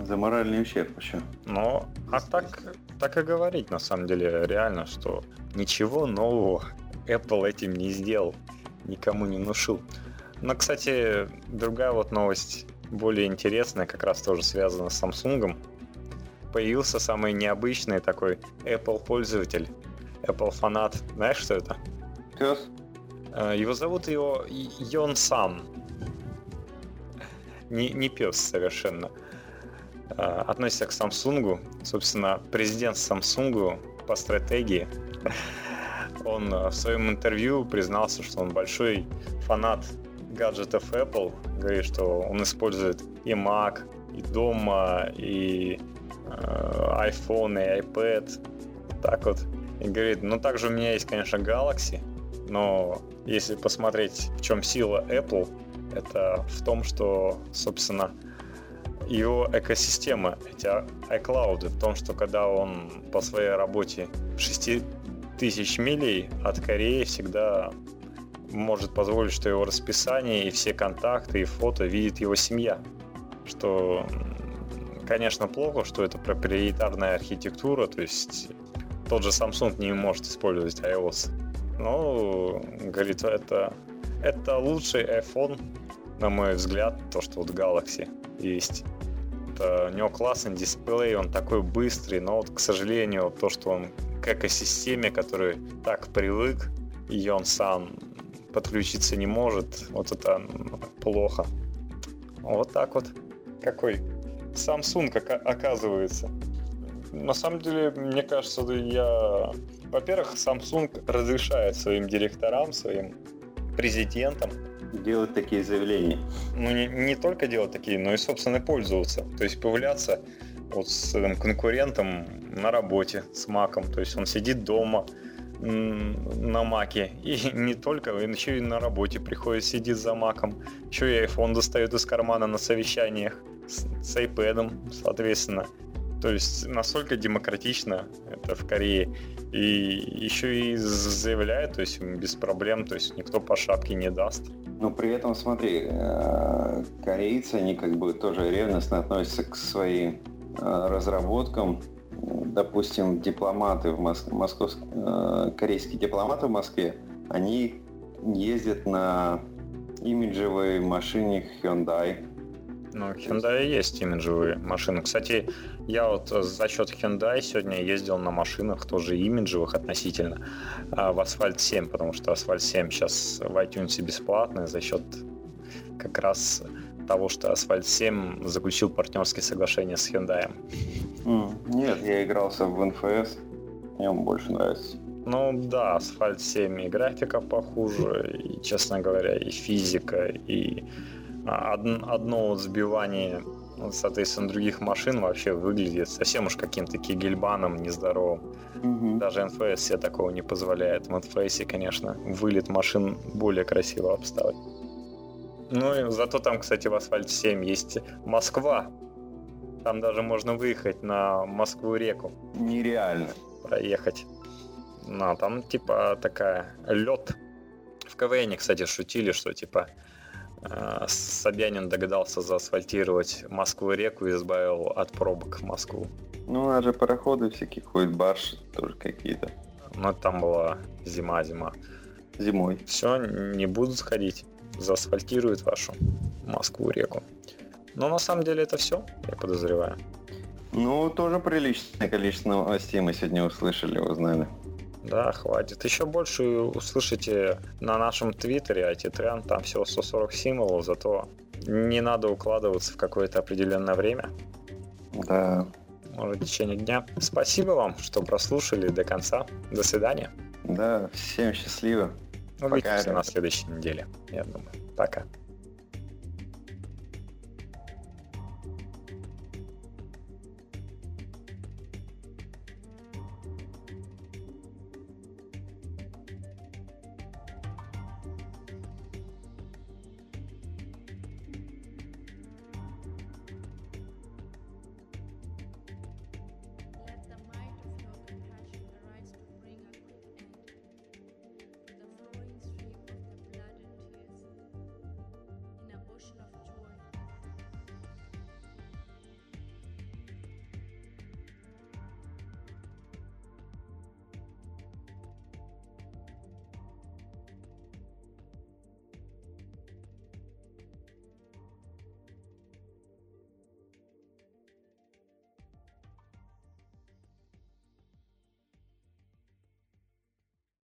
За моральный ущерб еще. Ну, а так, так и говорить, на самом деле, реально, что ничего нового Apple этим не сделал, никому не внушил. Но, кстати, другая вот новость, более интересная, как раз тоже связана с Samsung. Появился самый необычный такой Apple пользователь, Apple фанат. Знаешь, что это? Пес. Э, его зовут его Йон Сан. Не, не пес совершенно. Относится к Samsung. Собственно, президент Samsung по стратегии. Он э, в своем интервью признался, что он большой фанат гаджетов Apple. Говорит, что он использует и Mac, и дома, и э, iPhone, и iPad. Так вот. И говорит, ну также у меня есть, конечно, Galaxy, но если посмотреть, в чем сила Apple, это в том, что, собственно, его экосистема, эти iCloud, в том, что когда он по своей работе 6000 милей от Кореи всегда может позволить, что его расписание и все контакты и фото видит его семья. Что, конечно, плохо, что это проприетарная архитектура, то есть тот же Samsung не может использовать iOS. Но, говорит, это, это лучший iPhone, на мой взгляд, то, что вот Galaxy есть. Это, у него классный дисплей, он такой быстрый, но вот, к сожалению, то, что он к экосистеме, который так привык, и он сам подключиться не может, вот это плохо. Вот так вот. Какой Samsung оказывается. На самом деле, мне кажется, я... Во-первых, Samsung разрешает своим директорам, своим президентам делать такие заявления. Ну, не, не только делать такие, но и, собственно, пользоваться. То есть появляться вот с этим конкурентом на работе с маком. То есть он сидит дома на маке. И не только, он еще и на работе приходит, сидит за маком. Еще и iPhone достает из кармана на совещаниях с, с iPad, соответственно. То есть настолько демократично это в Корее. И еще и заявляет, то есть без проблем, то есть никто по шапке не даст. Но при этом, смотри, э, корейцы, они как бы тоже ревностно относятся к своим э, разработкам. Допустим, дипломаты в Моск... Москов... Э, корейские дипломаты в Москве, они ездят на имиджевой машине Hyundai. Ну, Hyundai есть имиджевые машины. Кстати, я вот за счет Hyundai сегодня ездил на машинах тоже имиджевых относительно а в Asphalt 7, потому что Asphalt 7 сейчас в iTunes бесплатный за счет как раз того, что Asphalt 7 заключил партнерские соглашения с Hyundai. Mm, нет, я игрался в NFS, мне он больше нравится. Ну да, Asphalt 7 и графика похуже, и, честно говоря, и физика, и а, одно сбивание, ну, соответственно, других машин вообще выглядит совсем уж каким-то кигельбаном нездоровым. Mm-hmm. Даже NFS себе такого не позволяет. В NFS, конечно, вылет машин более красиво обставить. Ну и зато там, кстати, в Асфальте 7 есть Москва. Там даже можно выехать на Москву-реку. Нереально. Проехать. Ну, там типа такая лед. В КВН, кстати, шутили, что типа Собянин догадался заасфальтировать Москву-реку и избавил от пробок Москву. Ну, а же пароходы всякие ходят, барши тоже какие-то. Ну, там была зима-зима. Зимой. Все, не будут сходить. Заасфальтируют вашу Москву-реку. Но на самом деле это все, я подозреваю. Ну, тоже приличное количество новостей мы сегодня услышали, узнали. Да, хватит. Еще больше услышите на нашем твиттере IT-тренд, там всего 140 символов, зато не надо укладываться в какое-то определенное время. Да. Может, в течение дня. Спасибо вам, что прослушали до конца. До свидания. Да, всем счастливо. Увидимся Пока. на следующей неделе, я думаю. Пока.